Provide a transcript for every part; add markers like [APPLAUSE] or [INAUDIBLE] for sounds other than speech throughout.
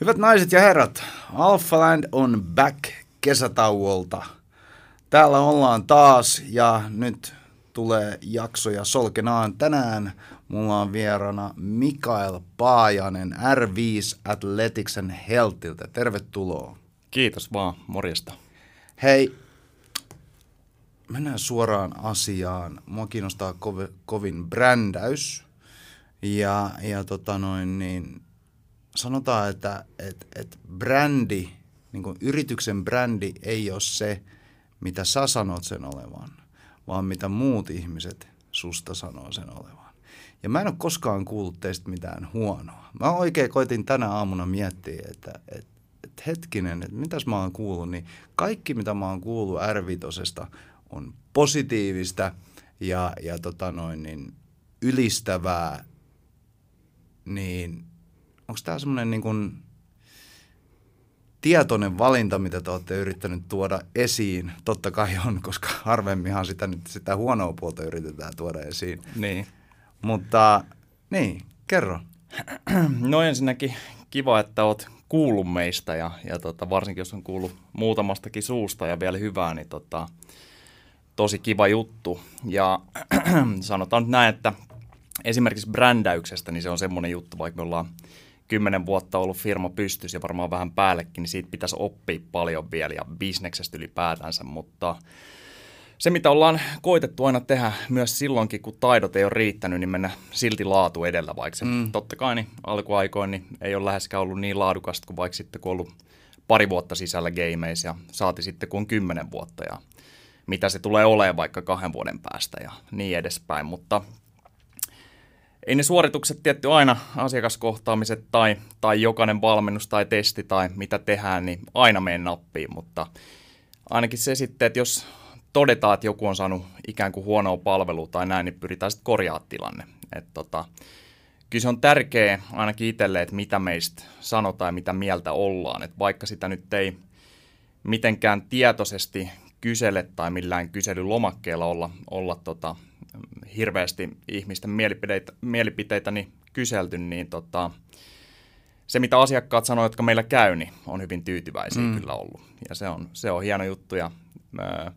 Hyvät naiset ja herrat, Alphaland on back kesätauolta. Täällä ollaan taas ja nyt tulee jaksoja solkenaan. Tänään mulla on vierana Mikael Paajanen R5 Athleticsen Healthiltä. Tervetuloa. Kiitos vaan, morjesta. Hei, mennään suoraan asiaan. Mua kiinnostaa kov- kovin brändäys. Ja, ja tota noin, niin sanotaan, että et, et brändi, niin kuin yrityksen brändi ei ole se, mitä sä sanot sen olevan, vaan mitä muut ihmiset susta sanoo sen olevan. Ja mä en ole koskaan kuullut teistä mitään huonoa. Mä oikein koitin tänä aamuna miettiä, että, että, että hetkinen, että mitäs mä oon kuullut, niin kaikki mitä mä oon kuullut r on positiivista ja, ja tota noin, niin ylistävää, niin onko tämä semmoinen niin kuin tietoinen valinta, mitä te olette yrittänyt tuoda esiin? Totta kai on, koska harvemminhan sitä, nyt, sitä huonoa puolta yritetään tuoda esiin. Niin. Mutta niin, kerro. No ensinnäkin kiva, että oot kuullut meistä ja, ja tota, varsinkin jos on kuullut muutamastakin suusta ja vielä hyvää, niin tota, tosi kiva juttu. Ja [CLEARS THROAT] sanotaan nyt näin, että esimerkiksi brändäyksestä, niin se on semmoinen juttu, vaikka me ollaan kymmenen vuotta ollut firma pystys ja varmaan vähän päällekin, niin siitä pitäisi oppia paljon vielä ja bisneksestä ylipäätänsä, mutta se, mitä ollaan koitettu aina tehdä myös silloinkin, kun taidot ei ole riittänyt, niin mennä silti laatu edellä, vaikka se mm. totta kai niin alkuaikoin niin ei ole läheskään ollut niin laadukasta kuin vaikka sitten kun ollut pari vuotta sisällä gameissa ja saati sitten kun on kymmenen vuotta ja mitä se tulee olemaan vaikka kahden vuoden päästä ja niin edespäin, mutta ei ne suoritukset tietty aina asiakaskohtaamiset tai, tai jokainen valmennus tai testi tai mitä tehdään, niin aina mene nappiin, mutta ainakin se sitten, että jos todetaan, että joku on saanut ikään kuin huonoa palvelua tai näin, niin pyritään sitten korjaamaan tilanne. Et tota, kyllä se on tärkeää ainakin itselle, että mitä meistä sanotaan ja mitä mieltä ollaan. Et vaikka sitä nyt ei mitenkään tietoisesti kysele tai millään kyselylomakkeella olla, olla tota, hirveästi ihmisten mielipiteitä, mielipiteitä niin kyselty, niin tota, se, mitä asiakkaat sanoo, jotka meillä käy, niin on hyvin tyytyväisiä mm. kyllä ollut. Ja se on, se on hieno juttu. Ja, ää,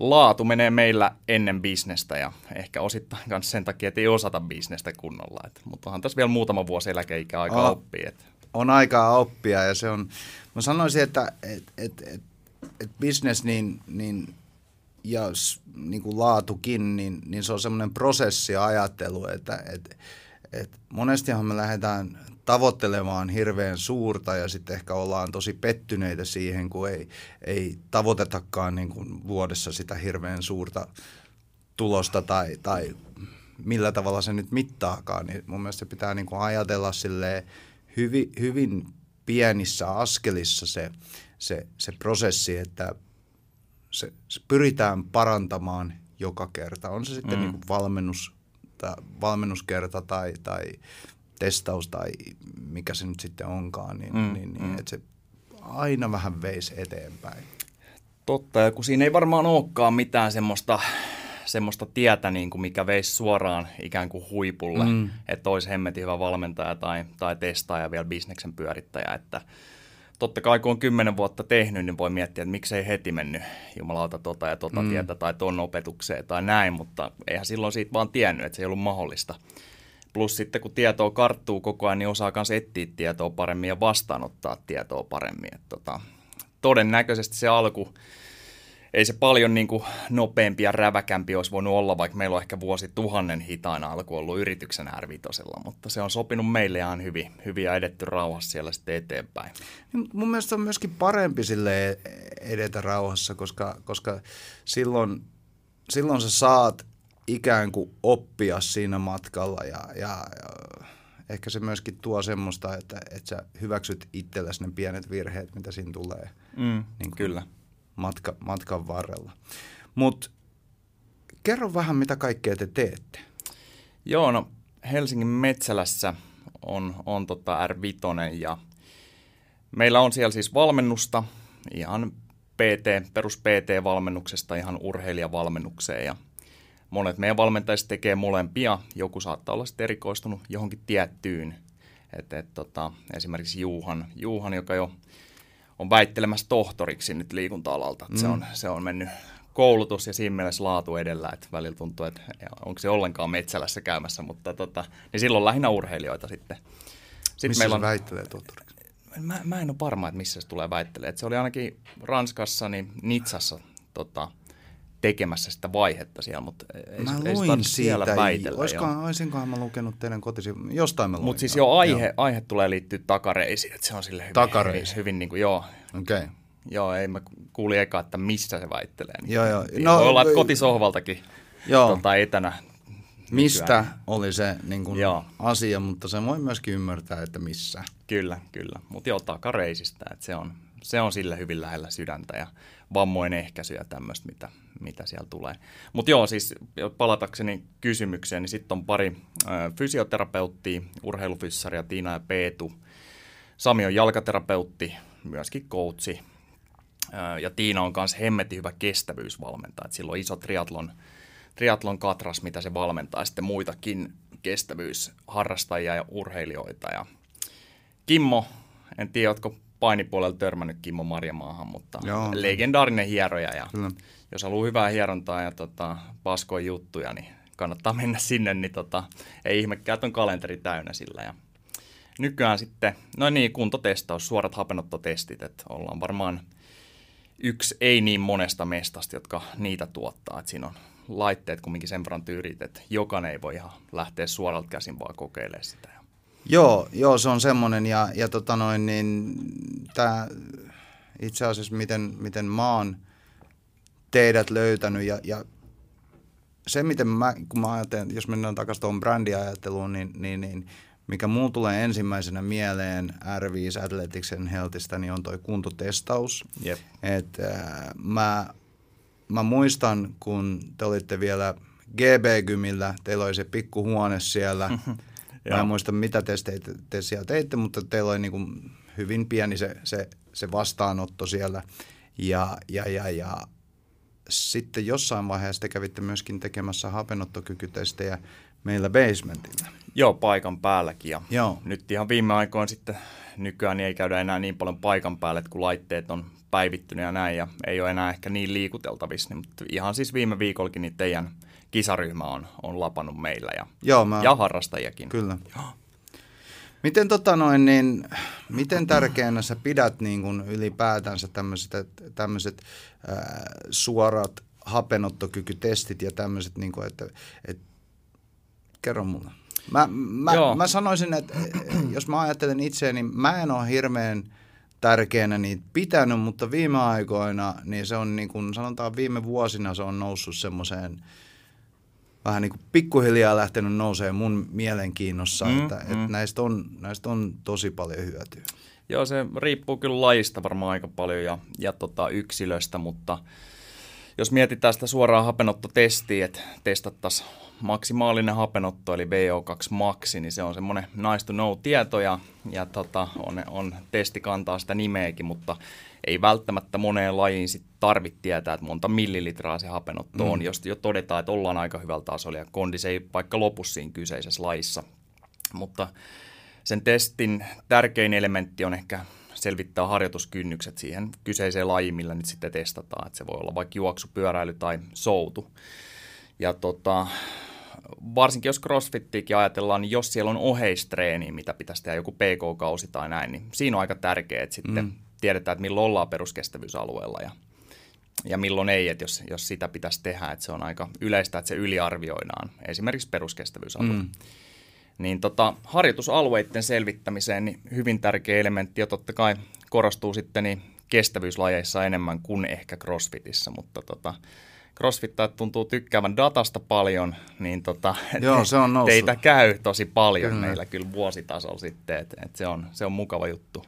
laatu menee meillä ennen bisnestä ja ehkä osittain myös sen takia, että ei osata bisnestä kunnolla. Et, mutta onhan tässä vielä muutama vuosi eläkeikä aika oh, oppia. Et. On aikaa oppia ja se on, mä sanoisin, että et, et, et, et business niin, niin ja niin kuin laatukin, niin, niin se on semmoinen prosessi ja ajattelu, että et, et monestihan me lähdetään tavoittelemaan hirveän suurta ja sitten ehkä ollaan tosi pettyneitä siihen, kun ei, ei tavoitetakaan niin kuin vuodessa sitä hirveän suurta tulosta tai, tai millä tavalla se nyt mittaakaan, niin mun mielestä pitää niin kuin ajatella hyvin, hyvin pienissä askelissa se, se, se prosessi, että se, se pyritään parantamaan joka kerta. On se sitten mm. niin kuin valmennus, tai valmennuskerta tai, tai testaus tai mikä se nyt sitten onkaan, niin, mm. niin, niin mm. että se aina vähän veisi eteenpäin. Totta, ja kun siinä ei varmaan olekaan mitään semmoista, semmoista tietä, niin kuin mikä veisi suoraan ikään kuin huipulle, mm. että olisi hemmetin hyvä valmentaja tai, tai testaaja vielä bisneksen pyörittäjä, että totta kai kun on kymmenen vuotta tehnyt, niin voi miettiä, että miksei heti mennyt jumalauta tota ja tota mm. tietä tai ton opetukseen tai näin, mutta eihän silloin siitä vaan tiennyt, että se ei ollut mahdollista. Plus sitten kun tietoa karttuu koko ajan, niin osaa myös etsiä tietoa paremmin ja vastaanottaa tietoa paremmin. Et tota, todennäköisesti se alku ei se paljon niin kuin nopeampi ja räväkämpi olisi voinut olla, vaikka meillä on ehkä vuosi tuhannen hitain alku ollut yrityksen r mutta se on sopinut meille ihan hyvin, hyvin ja edetty rauhassa siellä sitten eteenpäin. Mun mielestä on myöskin parempi sille edetä rauhassa, koska, koska silloin, silloin sä saat ikään kuin oppia siinä matkalla ja, ja, ja ehkä se myöskin tuo semmoista, että, että sä hyväksyt itsellesi ne pienet virheet, mitä siinä tulee. Mm, niin kyllä matka, matkan varrella. Mutta kerro vähän, mitä kaikkea te teette. Joo, no Helsingin Metsälässä on, on tota R5 ja meillä on siellä siis valmennusta ihan PT, perus PT-valmennuksesta ihan urheilijavalmennukseen ja monet meidän valmentajista tekee molempia. Joku saattaa olla sitten erikoistunut johonkin tiettyyn Et, et, tota, esimerkiksi Juuhan, Juuhan, joka jo on väittelemässä tohtoriksi nyt liikunta-alalta. Mm. Se, on, se on mennyt koulutus ja siinä mielessä laatu edellä, että välillä tuntuu, että onko se ollenkaan metsälässä käymässä, mutta tota, niin silloin lähinnä urheilijoita sitten. sitten missä meillä on, väittelee tohtoriksi? Mä, mä en ole varma, että missä se tulee väittelemään. Se oli ainakin Ranskassa, niin Nitsassa tota, tekemässä sitä vaihetta siellä, mutta ei, mä ei luin siitä, väitellä. Olisikohan, olisinkohan mä lukenut teidän kotisi, jostain mä luin. Mutta siis jo aihe, joo. aihe tulee liittyä takareisiin, että se on sille hyvin, hyvin, hyvin niin kuin, joo. Okei. Okay. Joo, ei mä kuulin eka, että missä se väittelee. Niin joo, joo. No, voi olla, että kotisohvaltakin joo. Tota, etänä. Mistä nykyään. oli se niin kuin asia, mutta se voi myöskin ymmärtää, että missä. Kyllä, kyllä. Mutta joo, takareisistä, että se on, se on sille hyvin lähellä sydäntä ja vammojen ehkäisy ja tämmöistä, mitä, mitä siellä tulee. Mutta joo, siis palatakseni kysymykseen, niin sitten on pari fysioterapeuttia, urheilufyssaria Tiina ja Peetu. Sami on jalkaterapeutti, myöskin. Äh, ja Tiina on myös hemmetin hyvä kestävyysvalmentaja. Et sillä on iso triatlon, triatlon katras, mitä se valmentaa. Sitten muitakin kestävyysharrastajia ja urheilijoita. Ja Kimmo, en tiedä, oletko painipuolella törmännyt Kimmo Marjamaahan, mutta Joo, legendaarinen hieroja. Ja kyllä. jos haluaa hyvää hierontaa ja tota, paskoja juttuja, niin kannattaa mennä sinne, niin tota, ei ihmekään, että on kalenteri täynnä sillä. Ja nykyään sitten, no niin, kuntotestaus, suorat hapenottotestit, että ollaan varmaan yksi ei niin monesta mestasta, jotka niitä tuottaa. Että siinä on laitteet kumminkin sen verran tyyrit, että jokainen ei voi ihan lähteä suoralta käsin vaan kokeilemaan sitä. Joo, joo, se on semmoinen ja, ja tota noin, niin tämä itse asiassa miten, miten mä oon teidät löytänyt ja, ja se, miten mä, kun mä ajattelen, jos mennään takaisin tuohon brändiajatteluun, niin, niin, niin mikä muun tulee ensimmäisenä mieleen R5 Athletics Healthista, niin on toi kuntotestaus. Yep. Et, äh, mä, mä muistan, kun te olitte vielä GB-gymillä, teillä oli se pikkuhuone siellä, Mä en muista, mitä testeitä te siellä teitte, mutta teillä oli niin kuin hyvin pieni se, se, se vastaanotto siellä. Ja, ja, ja, ja sitten jossain vaiheessa te kävitte myöskin tekemässä hapenottokykytestejä meillä basementilla. Joo, paikan päälläkin. Ja Joo. Nyt ihan viime aikoina sitten nykyään niin ei käydä enää niin paljon paikan päälle, kun laitteet on päivittynyt ja näin, ja ei ole enää ehkä niin liikuteltavissa. Niin, mutta ihan siis viime viikollakin niin teidän kisaryhmä on, on lapannut meillä ja, Joo, mä, ja harrastajakin. Kyllä. Joo. Miten, tota noin, niin, miten tärkeänä sä pidät niin kuin ylipäätänsä tämmöiset, suorat hapenottokykytestit ja tämmöiset, niin että, että kerro mulle. Mä, mä, mä sanoisin, että jos mä ajattelen itseäni, niin mä en ole hirveän tärkeänä niitä pitänyt, mutta viime aikoina, niin se on niin kuin, sanotaan viime vuosina se on noussut semmoiseen – vähän niin kuin pikkuhiljaa lähtenyt nousee mun mielenkiinnossa, mm, että, mm. että näistä, on, näistä on tosi paljon hyötyä. Joo, se riippuu kyllä lajista varmaan aika paljon ja, ja tota yksilöstä, mutta jos mietitään sitä suoraa hapenottotestiä, että testattaisiin maksimaalinen hapenotto eli VO2 maksi, niin se on semmoinen nice to know tieto ja, ja tota, on, on, testi kantaa sitä nimeäkin, mutta ei välttämättä moneen lajiin sit tarvitse tietää, että monta millilitraa se hapenotto mm. on, jos jo todetaan, että ollaan aika hyvällä tasolla ja kondis ei vaikka lopu siinä kyseisessä lajissa. Mutta sen testin tärkein elementti on ehkä selvittää harjoituskynnykset siihen kyseiseen lajiin, millä nyt sitten testataan. Että se voi olla vaikka juoksu, pyöräily tai soutu. Ja tota, varsinkin jos crossfittiikin ajatellaan, niin jos siellä on oheistreeni, mitä pitäisi tehdä joku PK-kausi tai näin, niin siinä on aika tärkeää, että sitten mm. tiedetään, että milloin ollaan peruskestävyysalueella ja, ja milloin ei, että jos, jos sitä pitäisi tehdä, että se on aika yleistä, että se yliarvioidaan, esimerkiksi peruskestävyysalue. Mm. Niin tota, harjoitusalueiden selvittämiseen niin hyvin tärkeä elementti ja totta kai korostuu sitten niin kestävyyslajeissa enemmän kuin ehkä crossfitissä, mutta tota, crossfittajat tuntuu tykkäävän datasta paljon, niin tota, [LAUGHS] Joo, se on teitä käy tosi paljon kyllä. meillä kyllä vuositasolla sitten, että et se, on, se on mukava juttu.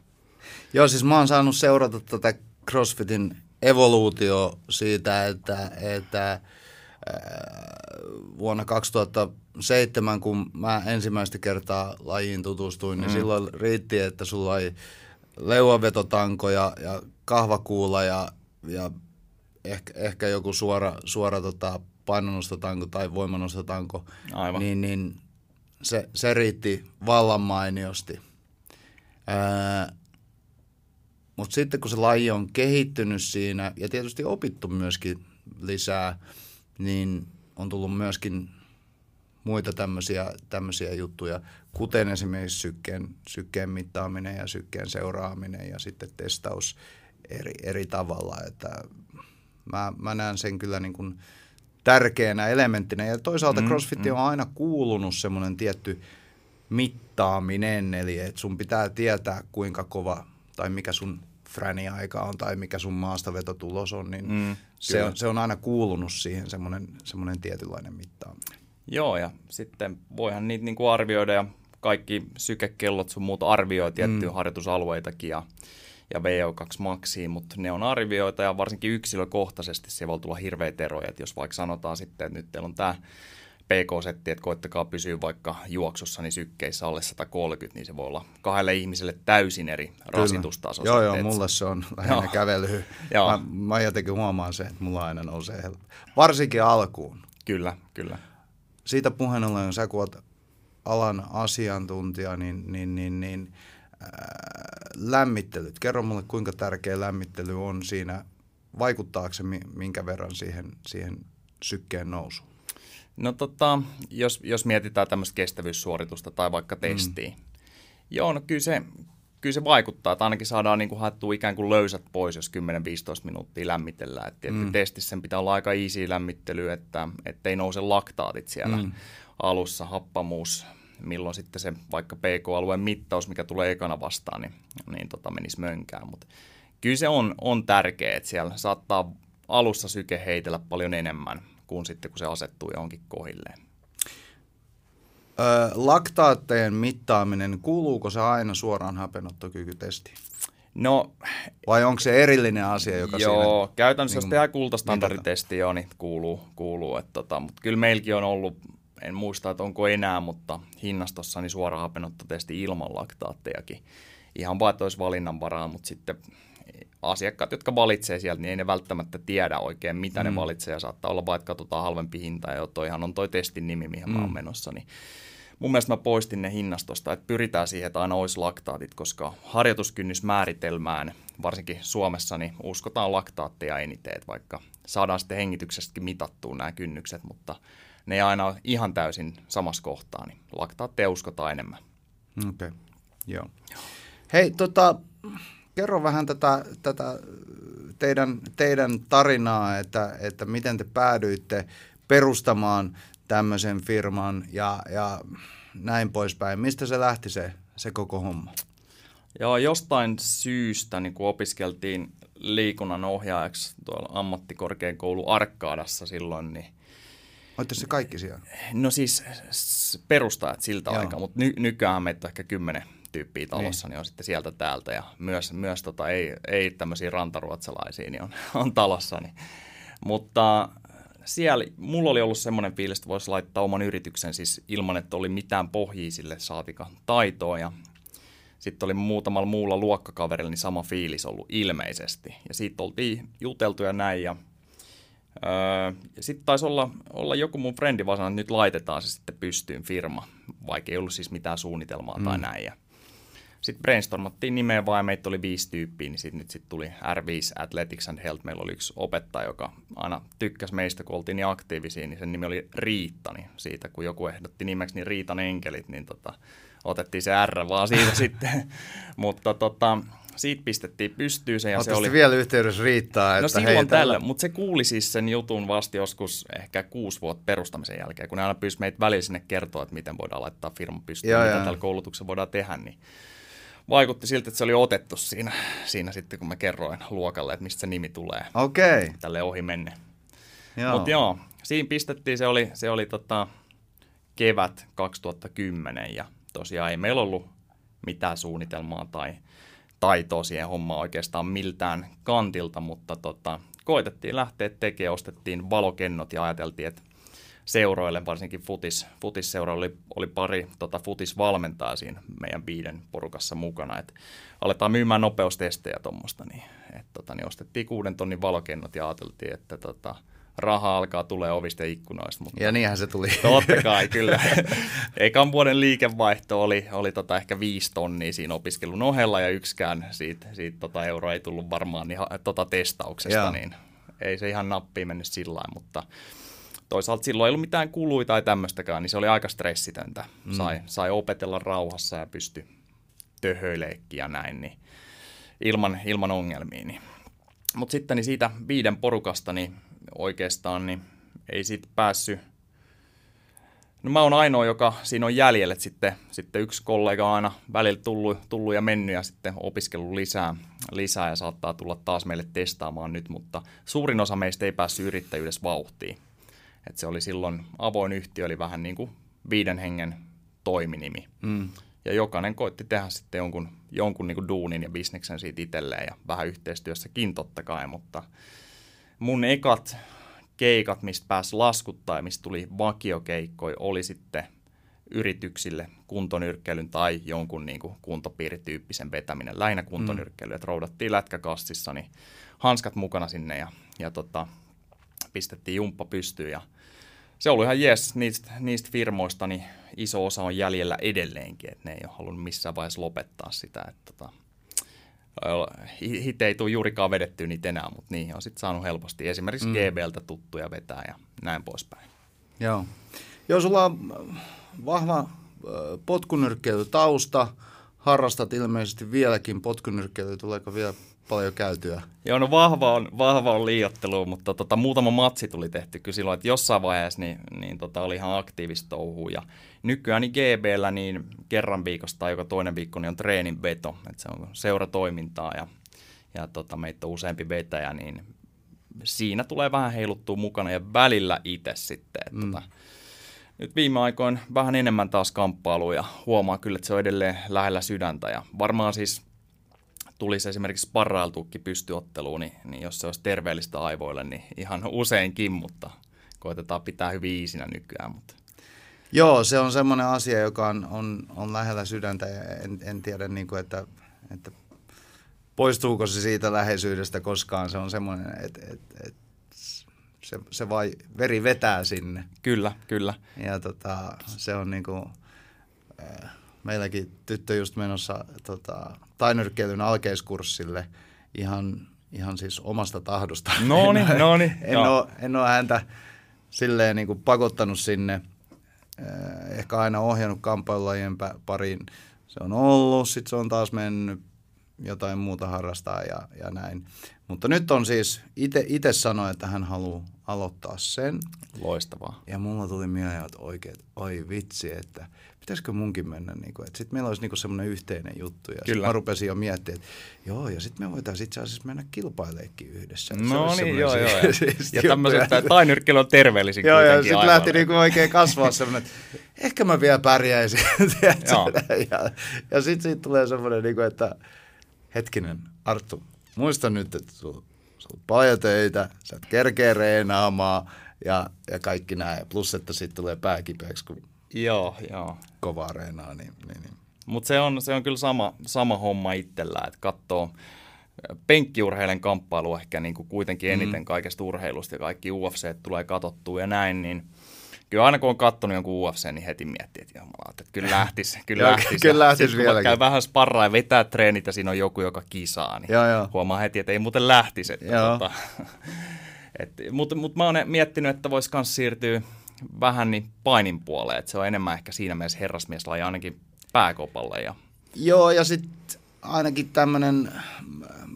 Joo, siis mä oon saanut seurata tätä CrossFitin evoluutio siitä, että, että vuonna 2007, kun mä ensimmäistä kertaa lajiin tutustuin, niin mm. silloin riitti, että sulla oli leuavetotanko ja, ja kahvakuula ja, ja ehkä, ehkä joku suora, suora tota, painonnostotanko tai voimanostotanko, Aivan. niin, niin se, se riitti vallan mainiosti. Öö, Mutta sitten kun se laji on kehittynyt siinä ja tietysti opittu myöskin lisää, niin on tullut myöskin muita tämmöisiä, tämmöisiä juttuja, kuten esimerkiksi sykkeen, sykkeen mittaaminen ja sykkeen seuraaminen ja sitten testaus eri, eri tavalla. Että mä, mä näen sen kyllä niin kuin tärkeänä elementtinä. Ja toisaalta mm, CrossFit mm. on aina kuulunut semmoinen tietty mittaaminen, eli että sun pitää tietää kuinka kova tai mikä sun fräni-aika on tai mikä sun maastavetotulos on, niin mm, se, on, se on aina kuulunut siihen semmoinen, semmoinen tietynlainen mittaaminen. Joo, ja sitten voihan niitä niin kuin arvioida ja kaikki sykekellot sun muut arvioi tiettyjä mm. harjoitusalueitakin ja, ja VO2 maksiin, mutta ne on arvioita ja varsinkin yksilökohtaisesti se voi tulla hirveitä eroja. Että jos vaikka sanotaan sitten, että nyt teillä on tämä PK-setti, että koittakaa pysyä vaikka juoksussa niin sykkeissä alle 130, niin se voi olla kahdelle ihmiselle täysin eri rasitustaso. Joo, joo, mulle se on [LAUGHS] lähinnä kävely. mä, mä jotenkin huomaan sen, että mulla aina nousee helppo. Varsinkin alkuun. Kyllä, kyllä. Siitä puheen ollen, sä kun oot alan asiantuntija, niin, niin, niin, niin äh, lämmittelyt. Kerro mulle, kuinka tärkeä lämmittely on siinä. Vaikuttaako se minkä verran siihen, siihen sykkeen nousuun? No tota, jos, jos mietitään tämmöistä kestävyyssuoritusta tai vaikka testiä. Mm. Joo, no kyllä se, kyllä se vaikuttaa, että ainakin saadaan niin kuin haettua ikään kuin löysät pois, jos 10-15 minuuttia lämmitellään. Et mm. testissä sen pitää olla aika easy lämmittely, että ei nouse laktaatit siellä mm. alussa, happamuus, milloin sitten se vaikka PK-alueen mittaus, mikä tulee ekana vastaan, niin, niin tota menisi mönkään. Mutta kyllä se on, on tärkeää, että siellä saattaa alussa syke heitellä paljon enemmän kuin sitten, kun se asettuu johonkin kohilleen. Öö, laktaatteen mittaaminen, kuuluuko se aina suoraan hapenottokykytestiin? No, Vai onko se erillinen asia, joka Joo, siinä, käytännössä niin jos tehdään kultastandarditesti jo, niin kuuluu, kuuluu että tota, mutta kyllä meilläkin on ollut, en muista, että onko enää, mutta hinnastossa niin suora hapenottotesti ilman laktaattejakin. Ihan vaan, että olisi valinnanvaraa, mutta sitten asiakkaat, jotka valitsee sieltä, niin ei ne välttämättä tiedä oikein, mitä mm. ne valitsee. Ja saattaa olla vain, että katsotaan halvempi hinta ja toihan on toi testin nimi, mihin mm. mä oon mm. menossa. Niin mun mielestä mä poistin ne hinnastosta, että pyritään siihen, että aina olisi laktaatit, koska harjoituskynnysmääritelmään, varsinkin Suomessa, niin uskotaan laktaatteja eniten, että vaikka saadaan sitten hengityksestäkin mitattua nämä kynnykset, mutta ne ei aina ole ihan täysin samassa kohtaa, niin laktaatteja uskotaan enemmän. Okei, okay. joo. Hei, tota, kerro vähän tätä, tätä teidän, teidän tarinaa, että, että miten te päädyitte perustamaan tämmöisen firman ja, ja näin poispäin. Mistä se lähti se, se koko homma? Joo, jostain syystä niin kun opiskeltiin liikunnan ohjaajaksi tuolla ammattikorkeakoulu Arkkaadassa silloin, niin Olette se kaikki siellä? No siis perustajat siltä aikaa, mutta ny, nykyään meitä ehkä kymmenen tyyppiä talossa, niin. niin on sitten sieltä täältä ja myös, myös tota, ei, ei tämmöisiä rantaruotsalaisia niin on, [LAUGHS] on talossa. Niin. Mutta siellä mulla oli ollut semmoinen fiilis, että voisi laittaa oman yrityksen siis ilman, että oli mitään pohjia sille saatika taitoa ja sitten oli muutamalla muulla luokkakaverilla niin sama fiilis ollut ilmeisesti. Ja siitä oltiin juteltu ja näin ja Öö, sitten taisi olla, olla joku mun frendi vaan sanoi, että nyt laitetaan se sitten pystyyn firma, vaikka ei ollut siis mitään suunnitelmaa mm. tai näin. Ja sitten brainstormattiin nimeä vaan ja meitä oli viisi tyyppiä, niin sitten nyt sit tuli R5 Athletics and Health. Meillä oli yksi opettaja, joka aina tykkäsi meistä, kun oltiin niin aktiivisia, niin sen nimi oli Riitta. Niin siitä kun joku ehdotti nimeksi niin Riitan enkelit, niin tota, otettiin se R vaan siitä [LAUGHS] sitten. Mutta tota, siitä pistettiin pystyyn se. Ja se oli... vielä yhteydessä riittää, No silloin tällä, mutta se kuuli siis sen jutun vasta joskus ehkä kuusi vuotta perustamisen jälkeen, kun ne aina pyysi meitä välillä sinne kertoa, että miten voidaan laittaa firma pystyyn, ja, mitä ja. tällä koulutuksella voidaan tehdä, niin vaikutti siltä, että se oli otettu siinä, siinä sitten, kun mä kerroin luokalle, että mistä se nimi tulee. Okei. Okay. Tälle ohi menne. Mutta joo, siinä pistettiin, se oli, se oli tota, kevät 2010 ja tosiaan ei meillä ollut mitään suunnitelmaa tai taitoa siihen hommaan oikeastaan miltään kantilta, mutta tota, koitettiin lähteä tekemään, ostettiin valokennot ja ajateltiin, että seuroille, varsinkin futis, futisseuroille oli, oli pari tota, futisvalmentajaa siinä meidän viiden porukassa mukana, että aletaan myymään nopeustestejä tuommoista, niin, et, tota, niin ostettiin kuuden tonnin valokennot ja ajateltiin, että tota, raha alkaa tulee ovista ja ikkunoista. Mutta ja niinhän se tuli. Totta kai, kyllä. [LAUGHS] Ekan vuoden liikevaihto oli, oli tota ehkä viisi tonnia siinä opiskelun ohella ja yksikään siitä, siitä tota euroa ei tullut varmaan niin, tota testauksesta, niin ei se ihan nappiin mennyt sillä lailla, mutta toisaalta silloin ei ollut mitään kuluja tai tämmöistäkään, niin se oli aika stressitöntä. Mm. Sai, sai opetella rauhassa ja pysty töhöileekkiä ja näin, niin ilman, ilman ongelmia. Niin. Mutta sitten niin siitä viiden porukasta, niin oikeastaan niin ei siitä päässyt No mä oon ainoa, joka siinä on jäljellä, sitten, sitten yksi kollega on aina välillä tullut, tullut ja mennyt ja sitten opiskellut lisää, lisää ja saattaa tulla taas meille testaamaan nyt, mutta suurin osa meistä ei päässyt yrittäjyydessä vauhtiin. Et se oli silloin, avoin yhtiö oli vähän niin kuin viiden hengen toiminimi. Mm. Ja jokainen koitti tehdä sitten jonkun, jonkun niin kuin duunin ja bisneksen siitä itselleen ja vähän yhteistyössäkin totta kai, mutta mun ekat keikat, mistä pääsi laskuttaa ja mistä tuli vakiokeikkoja, oli sitten yrityksille kuntonyrkkeilyn tai jonkun niin kuin kuntopiirityyppisen vetäminen, lähinnä kuntonyrkkeily, mm. että roudattiin lätkäkassissa, niin hanskat mukana sinne ja, ja tota, pistettiin jumppa pystyyn ja se oli ihan jees niistä, niistä firmoista, niin iso osa on jäljellä edelleenkin, että ne ei ole halunnut missään vaiheessa lopettaa sitä, että tota, hit ei tule juurikaan vedettyä niitä enää, mutta niihin on sitten saanut helposti esimerkiksi mm. GBltä tuttuja vetää ja näin poispäin. Joo. Joo, sulla on vahva potkunyrkkeilytausta, harrastat ilmeisesti vieläkin potkunyrkkeilyä, tuleeko vielä paljon käytyä? Joo, no vahva on, vahva on liiottelu, mutta tota, muutama matsi tuli tehty kyllä silloin, että jossain vaiheessa niin, niin tota, oli ihan aktiivista touhua. Ja nykyään niin GBllä niin kerran viikosta tai joka toinen viikko niin on treenin veto, että se on seuratoimintaa ja, ja tota, meitä on useampi vetäjä, niin siinä tulee vähän heiluttua mukana ja välillä itse sitten. Että mm. tota, nyt viime aikoina vähän enemmän taas kamppailuja. Huomaa kyllä, että se on edelleen lähellä sydäntä ja varmaan siis tulisi esimerkiksi parrailtuukki pystyotteluun, niin, niin jos se olisi terveellistä aivoille, niin ihan useinkin, mutta koitetaan pitää hyvin iisinä nykyään. Mutta. Joo, se on semmoinen asia, joka on, on, on lähellä sydäntä ja en, en tiedä, niin kuin, että, että poistuuko se siitä läheisyydestä koskaan. Se on semmoinen, että, että, että se, se vai veri vetää sinne. Kyllä, kyllä. Ja tota, se on niin kuin, äh, meilläkin tyttö just menossa tota, tainyrkkeilyn alkeiskurssille ihan, ihan siis omasta tahdosta. No niin, no niin. En, ole, en ole häntä silleen niin kuin pakottanut sinne, eh, ehkä aina ohjannut kamppailulajien pariin. Se on ollut, sitten se on taas mennyt jotain muuta harrastaa ja, ja näin. Mutta nyt on siis, itse sanoi, että hän haluaa aloittaa sen. Loistavaa. Ja mulla tuli mieleen, että oikein, oi vitsi, että pitäisikö munkin mennä, niin että sitten meillä olisi niin semmoinen yhteinen juttu. Ja Kyllä. mä rupesin jo miettimään, että joo, ja sitten me voitaisiin itse asiassa mennä kilpaileekin yhdessä. No niin, joo, joo. ja [LAUGHS] tämmöiset, tainyrkkely on terveellisin Joo, ja sitten lähti niin kuin oikein kasvaa semmoinen, että ehkä mä vielä pärjäisin. [LAUGHS] ja ja sitten siitä tulee semmoinen, niin kuin, että hetkinen, Arttu, muista nyt, että sulla on paljon töitä, sä et kerkeä reenaamaan ja, ja kaikki näin. Plus, että sitten tulee pääkipeäksi, kun Joo, joo. Kova areenaa, niin, niin, niin. Mutta se on, se on kyllä sama, sama homma itsellä, että katsoo penkkiurheilen kamppailu ehkä niin kuin kuitenkin mm. eniten mm. kaikesta urheilusta ja kaikki UFC tulee katsottua ja näin, niin kyllä aina kun on katsonut jonkun UFC, niin heti miettii, että jumala, että kyllä lähtisi, [LAUGHS] kyllä lähtisi. kyllä lähtisi vieläkin. käy vähän sparraa ja vetää treenit ja siinä on joku, joka kisaa, niin joo, joo. huomaa heti, että ei muuten lähtisi. Että tota, [LAUGHS] mutta mut mä oon miettinyt, että voisi myös siirtyä vähän niin painin puoleen, että se on enemmän ehkä siinä mielessä herrasmieslaji ainakin pääkopalle. Ja... Joo, ja sitten ainakin tämmöinen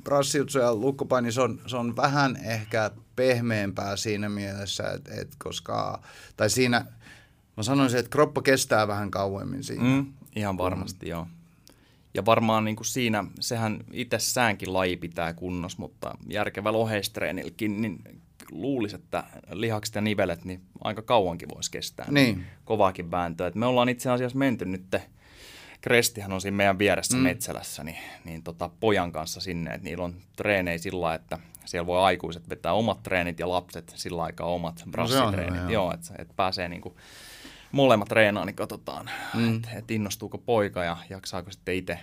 brassiutsu ja lukkopaini, se on, se on vähän ehkä pehmeämpää siinä mielessä, että et koska, tai siinä, mä sanoisin, että kroppa kestää vähän kauemmin siinä. Mm, ihan varmasti, mm. joo. Ja varmaan niin kuin siinä, sehän itsessäänkin laji pitää kunnossa, mutta järkevällä oheistreenilläkin, niin luulisi, että lihakset ja nivelet niin aika kauankin voisi kestää. Niin. Kovaakin vääntöä. Et me ollaan itse asiassa menty nyt, Krestihan on siinä meidän vieressä mm. Metsälässä, niin, niin tota, pojan kanssa sinne, että niillä on treenejä sillä että siellä voi aikuiset vetää omat treenit ja lapset sillä aikaa omat brassitreenit. No joo, että et pääsee niinku molemmat treenaan, niin katsotaan, mm. että et innostuuko poika ja jaksaako sitten itse.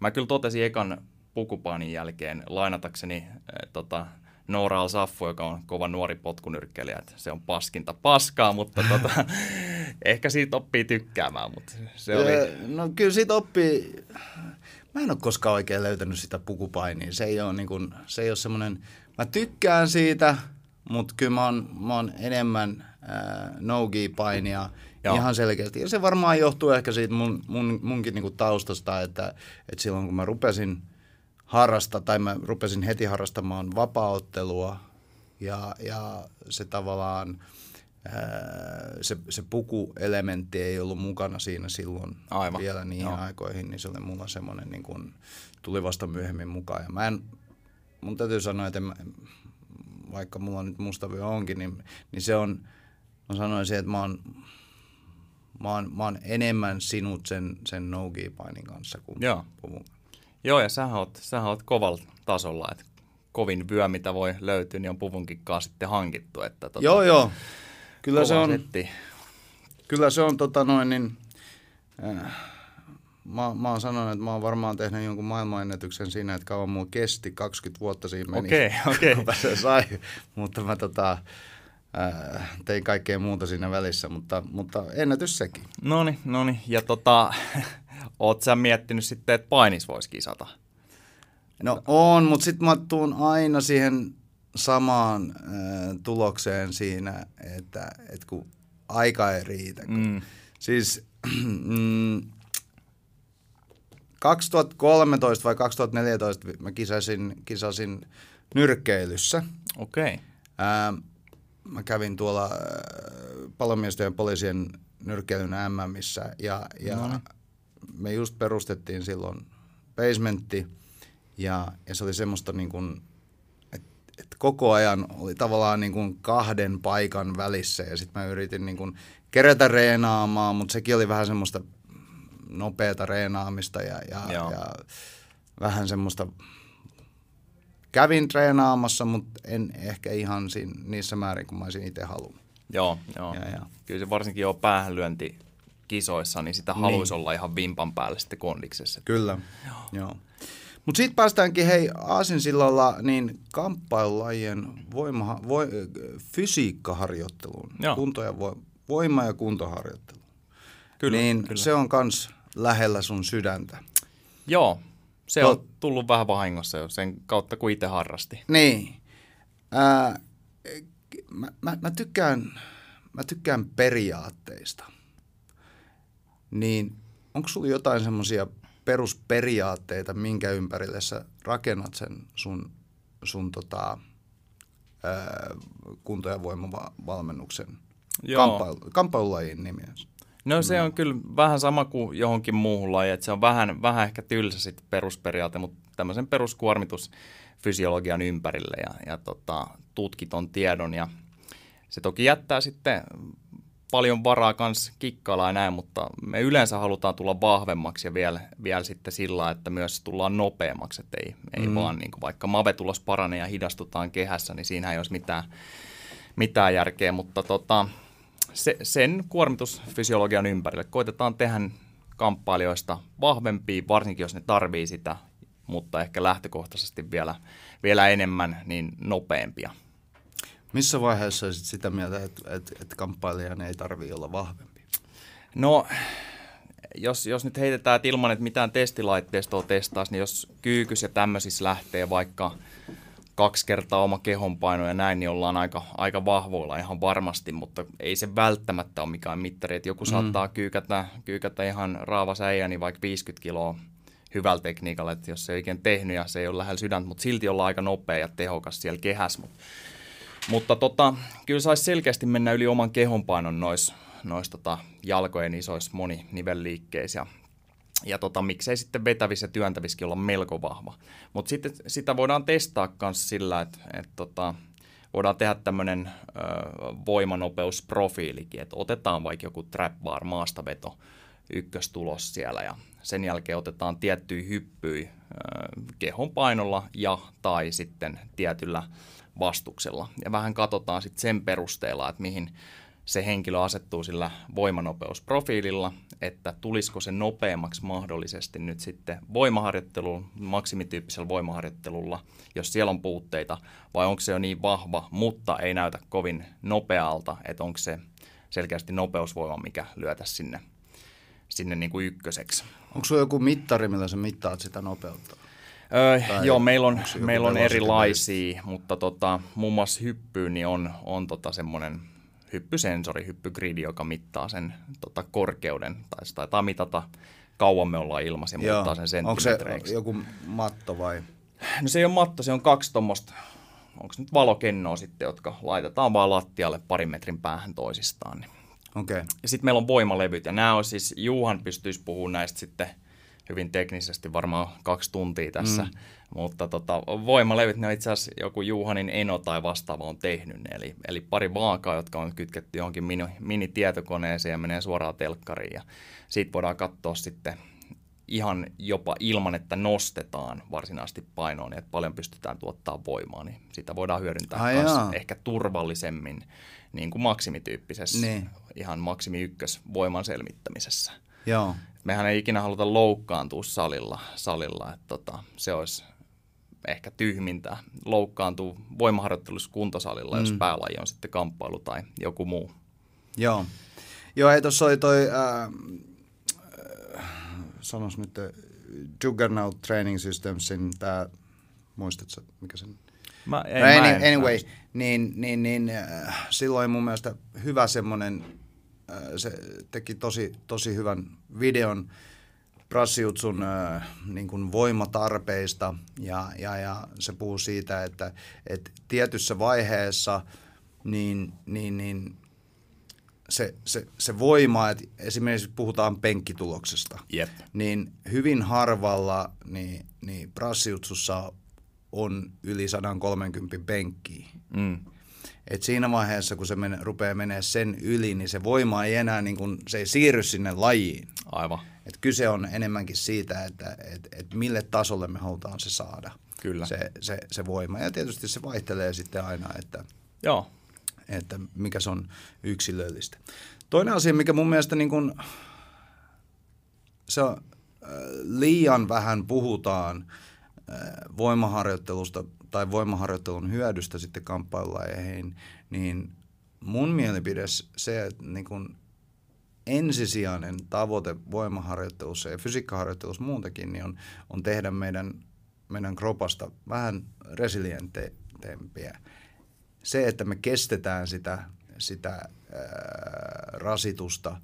Mä kyllä totesin ekan pukupaanin jälkeen lainatakseni äh, tota, Noora Al-Saffu, joka on kova nuori potkunyrkkeilijä, että se on paskinta paskaa, mutta [LAUGHS] tota, ehkä siitä oppii tykkäämään, mutta se oli... No kyllä siitä oppii, mä en ole koskaan oikein löytänyt sitä pukupainia, se ei ole, niin kuin, se ei ole semmoinen, mä tykkään siitä, mutta kyllä mä oon, mä oon enemmän äh, no-gi-painia Joo. ihan selkeästi. Ja se varmaan johtuu ehkä siitä mun, mun, munkin niinku taustasta, että, että silloin kun mä rupesin harrasta, tai mä rupesin heti harrastamaan vapauttelua, ja, ja se tavallaan, ää, se, se pukuelementti ei ollut mukana siinä silloin Aivan. vielä niihin Joo. aikoihin, niin se oli mulla semmoinen, niin kuin, tuli vasta myöhemmin mukaan. Ja mä en, mun täytyy sanoa, että en, vaikka mulla nyt mustavyö onkin, niin, niin se on, mä sanoisin, että mä oon, mä oon, mä oon enemmän sinut sen, sen no painin kanssa kuin Joo. puvun. Joo, ja sähän oot, sähän oot kovalla tasolla, että kovin vyö, mitä voi löytyä, niin on puvunkin sitten hankittu. Että tota, joo, joo. Kyllä se on, setti. kyllä se on tota noin, niin, äh, mä, mä oon sanonut, että mä oon varmaan tehnyt jonkun maailmanennätyksen siinä, että kauan mulla kesti, 20 vuotta siinä meni, okay, okay. [LAUGHS] se sai, mutta mä tota, äh, tein kaikkea muuta siinä välissä, mutta, mutta ennätys sekin. No niin, no niin. ja tota, [LAUGHS] oot sä miettinyt sitten, että painis voisi kisata? No on, mutta sitten mä tuun aina siihen samaan äh, tulokseen siinä, että, että kun aika ei riitä. Kun, mm. Siis [CLEARS THROAT] mm, 2013 vai 2014 mä kisasin, kisasin nyrkkeilyssä. Okei. Okay. Mä kävin tuolla äh, palomiesten ja poliisien nyrkkeilyn MMissä ja, ja no me just perustettiin silloin basementti ja, ja se oli semmoista niin kuin, että et koko ajan oli tavallaan niin kuin kahden paikan välissä ja sitten mä yritin niin kuin kerätä reenaamaan, mutta sekin oli vähän semmoista nopeata reenaamista ja, ja, ja vähän semmoista kävin treenaamassa, mutta en ehkä ihan siinä, niissä määrin, kun mä olisin itse halunnut. Joo, joo. Ja, ja. Kyllä se varsinkin on päähänlyönti kisoissa, niin sitä niin. haluaisi olla ihan vimpan päälle sitten kondiksessa. Kyllä, joo. joo. Mutta sitten päästäänkin hei Aasinsillalla niin kamppailulajien voima, vo, fysiikkaharjoitteluun, kunto ja vo, voima- ja kuntoharjoitteluun. Kyllä, niin kyllä. se on kans lähellä sun sydäntä. Joo, se on tullut vähän vahingossa jo sen kautta, kun itse harrasti. Niin. Ää, mä, mä, mä, tykkään, mä tykkään periaatteista. Niin onko sulla jotain semmoisia perusperiaatteita, minkä ympärille sä rakennat sen sun, sun tota, ää, kunto- ja voimavalmennuksen kamppailu, kamppailulajin nimiä? No se on kyllä vähän sama kuin johonkin muuhun lajiin, että se on vähän, vähän ehkä tylsä sitten perusperiaate, mutta tämmöisen peruskuormitusfysiologian ympärille ja, ja tota, tutkiton tiedon ja se toki jättää sitten paljon varaa kans kikkailla ja näin, mutta me yleensä halutaan tulla vahvemmaksi ja vielä, vielä sitten sillä, että myös tullaan nopeammaksi, että ei, ei mm. vaan niin kuin vaikka mavetulos paranee ja hidastutaan kehässä, niin siinä ei olisi mitään, mitään järkeä, mutta tota, se, sen kuormitusfysiologian ympärille koitetaan tehdä kamppailijoista vahvempia, varsinkin jos ne tarvii sitä, mutta ehkä lähtökohtaisesti vielä, vielä enemmän niin nopeampia. Missä vaiheessa olisit sitä mieltä, että, että, että kamppailijan ei tarvitse olla vahvempi? No, jos, jos nyt heitetään, että ilman, että mitään testilaitteistoa testaisi, niin jos kyykys ja tämmöisissä lähtee vaikka kaksi kertaa oma kehonpaino ja näin, niin ollaan aika, aika vahvoilla ihan varmasti, mutta ei se välttämättä ole mikään mittari. Että joku mm. saattaa kyykätä, kyykätä ihan raava säijä, niin vaikka 50 kiloa hyvällä tekniikalla, että jos se ei oikein tehnyt ja se ei ole lähellä sydäntä, mutta silti olla aika nopea ja tehokas siellä kehässä. Mutta, mutta tota, kyllä saisi selkeästi mennä yli oman kehonpainon noissa nois tota, jalkojen isoissa moninivelliikkeissä ja ja tota, miksei sitten vetävissä ja työntävissäkin olla melko vahva. Mutta sitten sitä voidaan testaa myös sillä, että et tota, voidaan tehdä tämmöinen voimanopeusprofiilikin, että otetaan vaikka joku trap bar maastaveto ykköstulos siellä ja sen jälkeen otetaan tiettyjä hyppyjä kehon painolla ja tai sitten tietyllä vastuksella. Ja vähän katsotaan sitten sen perusteella, että mihin se henkilö asettuu sillä voimanopeusprofiililla, että tulisiko se nopeammaksi mahdollisesti nyt sitten voimaharjoitteluun, maksimityyppisellä voimaharjoittelulla, jos siellä on puutteita, vai onko se jo niin vahva, mutta ei näytä kovin nopealta, että onko se selkeästi nopeusvoima, mikä lyötä sinne, sinne niin kuin ykköseksi. Onko sulla joku mittari, millä sä mittaat sitä nopeutta? Öö, joo, meillä on, meillä on erilaisia, mutta tota, muun muassa hyppyyn niin on, on tota semmoinen hyppysensori, hyppygridi, joka mittaa sen tota, korkeuden, tai se taitaa mitata kauan me ollaan ilmassa ja muuttaa sen senttimetreiksi. Onko se joku matto vai? No se ei ole matto, se on kaksi tuommoista, onko se nyt valokennoa sitten, jotka laitetaan vaan lattialle parin metrin päähän toisistaan. Niin. Okay. Ja sitten meillä on voimalevyt, ja nämä on siis, Juhan pystyisi puhumaan näistä sitten hyvin teknisesti varmaan kaksi tuntia tässä, mm. Mutta tota, voimalevyt, ne on itse asiassa joku Juhanin Eno tai vastaava on tehnyt ne, eli, eli pari vaakaa, jotka on kytketty johonkin mini, mini-tietokoneeseen ja menee suoraan telkkariin, ja siitä voidaan katsoa sitten ihan jopa ilman, että nostetaan varsinaisesti painoa, niin että paljon pystytään tuottaa voimaa, niin sitä voidaan hyödyntää Ai myös ehkä turvallisemmin niin kuin maksimityyppisessä, niin. ihan maksimi ykkös voiman selvittämisessä. Joo. Mehän ei ikinä haluta loukkaantua salilla, salilla että tota, se olisi ehkä tyhmintä loukkaantua voimaharjoittelussa kuntosalilla, mm. jos päälaji on sitten kamppailu tai joku muu. Joo. Joo, ei tuossa oli toi, äh, sanos nyt, Juggernaut Training Systemsin, tämä, muistatko, mikä sen Mä, ei, no, mä en, anyway, niin, niin, niin äh, silloin mun mielestä hyvä semmoinen, äh, se teki tosi, tosi hyvän videon Prassiutsun äh, niin kuin voimatarpeista ja, ja, ja se puhuu siitä, että, että tietyssä vaiheessa niin, niin, niin se, se, se voima, että esimerkiksi puhutaan penkkituloksesta, yep. niin hyvin harvalla niin, niin prassiutsussa on yli 130 penkkiä. Mm. Et siinä vaiheessa, kun se mene, rupeaa menee sen yli, niin se voima ei enää, niin kun, se ei siirry sinne lajiin. Aivan. Et kyse on enemmänkin siitä, että et, et mille tasolle me halutaan se saada. Kyllä. Se, se, se voima. Ja tietysti se vaihtelee sitten aina, että, Joo. että mikä se on yksilöllistä. Toinen asia, mikä mun mielestä niin kun, se on, äh, liian vähän puhutaan – voimaharjoittelusta tai voimaharjoittelun hyödystä sitten kamppailulajeihin, niin mun mielipide se, että niin kun ensisijainen tavoite voimaharjoittelussa ja fysiikkaharjoittelussa muutenkin niin on, on tehdä meidän, meidän kropasta vähän resilientempiä. Se, että me kestetään sitä, sitä ää, rasitusta –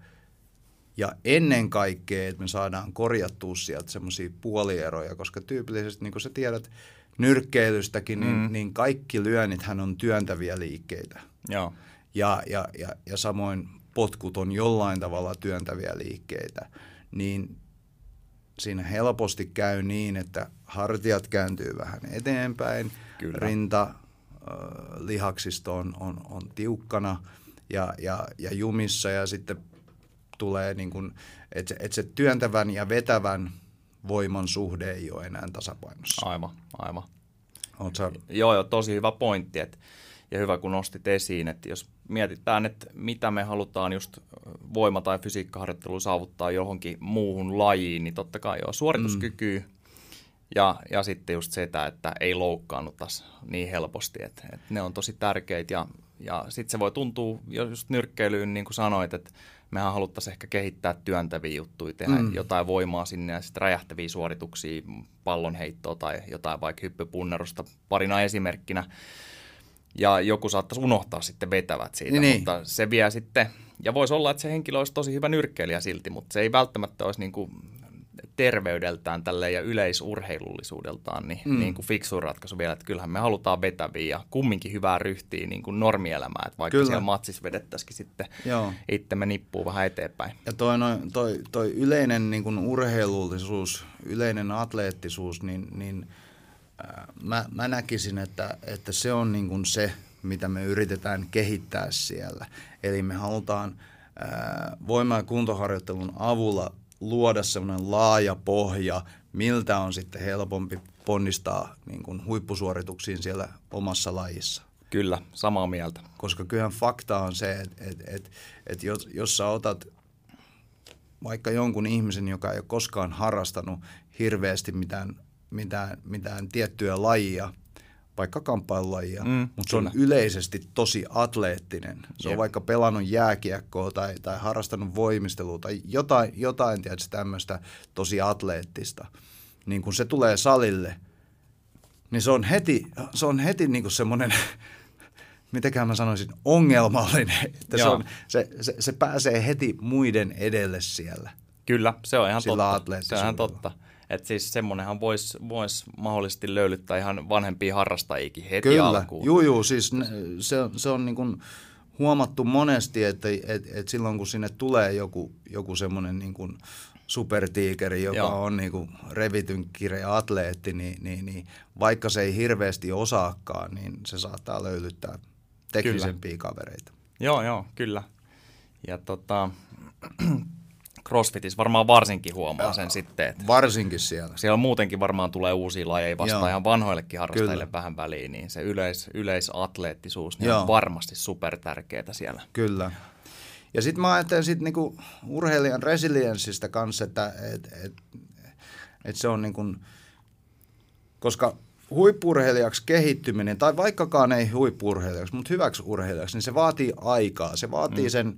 ja ennen kaikkea, että me saadaan korjattua sieltä semmoisia puolieroja, koska tyypillisesti, niin kuin sä tiedät nyrkkeilystäkin, niin, mm. niin kaikki lyönnithän on työntäviä liikkeitä. Joo. Ja, ja, ja, ja samoin potkut on jollain tavalla työntäviä liikkeitä. Niin siinä helposti käy niin, että hartiat kääntyy vähän eteenpäin, Kyllä. rinta, äh, lihaksisto on, on, on tiukkana ja, ja, ja jumissa ja sitten tulee, niin kuin, että, se, että se työntävän ja vetävän voiman suhde ei ole enää tasapainossa. Aivan, aivan. sä... Joo, joo, tosi hyvä pointti. Että, ja hyvä, kun nostit esiin, että jos mietitään, että mitä me halutaan just voima- tai fysiikkaharjoittelu saavuttaa johonkin muuhun lajiin, niin totta kai joo, suorituskyky mm. ja, ja sitten just se, että ei loukkaannuttaisi niin helposti, että, että ne on tosi tärkeitä ja, ja sitten se voi tuntua just nyrkkeilyyn, niin kuin sanoit, että mehän haluttaisiin ehkä kehittää työntäviä juttuja, tehdä mm. jotain voimaa sinne ja sitten räjähtäviä suorituksia, pallonheittoa tai jotain vaikka hyppypunnerusta parina esimerkkinä. Ja joku saattaisi unohtaa sitten vetävät siitä, niin. mutta se vie sitten, ja voisi olla, että se henkilö olisi tosi hyvä nyrkkeilijä silti, mutta se ei välttämättä olisi niin kuin terveydeltään tälle ja yleisurheilullisuudeltaan niin, mm. niin kuin fiksu ratkaisu vielä, että kyllähän me halutaan vetäviä ja kumminkin hyvää ryhtiä niin kuin normielämää, että vaikka Kyllä. siellä matsissa vedettäisikin sitten Joo. itsemme nippuu vähän eteenpäin. Ja toi, no, toi, toi yleinen niin kuin urheilullisuus, yleinen atleettisuus, niin, niin äh, mä, mä näkisin, että, että se on niin kuin se, mitä me yritetään kehittää siellä. Eli me halutaan äh, voima- ja kuntoharjoittelun avulla luoda semmoinen laaja pohja, miltä on sitten helpompi ponnistaa niin kuin huippusuorituksiin siellä omassa lajissa. Kyllä, samaa mieltä. Koska kyllähän fakta on se, että et, et, et jos, jos sä otat vaikka jonkun ihmisen, joka ei ole koskaan harrastanut hirveästi mitään, mitään, mitään tiettyä lajia, vaikka kamppailulajia, mm, mutta se on yleisesti tosi atleettinen. Se Jep. on vaikka pelannut jääkiekkoa tai, tai harrastanut voimistelua tai jotain, jotain tietysti tämmöistä tosi atleettista. Niin kun se tulee salille, niin se on heti, se on heti niin kuin semmoinen [LAUGHS] mitäkään mä sanoisin, ongelmallinen. Että se, on, se, se, se pääsee heti muiden edelle siellä. Kyllä, se on ihan totta. Se on ihan totta. Että siis semmoinenhan voisi vois mahdollisesti löylyttää ihan vanhempia harrastajikin heti Kyllä. alkuun. Joo, joo, siis se, se on niin kuin huomattu monesti, että et, et silloin kun sinne tulee joku, joku semmoinen niin kuin supertiikeri, joka Joo. on niin kuin revityn kirja atleetti, niin, niin, niin vaikka se ei hirveästi osaakaan, niin se saattaa löylyttää teknisempiä kyllä. kavereita. Joo, joo, kyllä. Ja tota, CrossFitissä varmaan varsinkin huomaa sen sitten, että varsinkin siellä. Siellä muutenkin varmaan tulee uusia lajeja vastaan Joo. ihan vanhoillekin harrastajille Kyllä. vähän väliin, niin se yleis, yleisatleettisuus niin on varmasti super tärkeää siellä. Kyllä. Ja sitten mä ajattelen sit niinku urheilijan resilienssistä kanssa, että et, et, et se on niinku, koska huippurheilijaksi kehittyminen, tai vaikkakaan ei huippurheilijaksi, mutta hyväksi urheilijaksi, niin se vaatii aikaa. Se vaatii mm. sen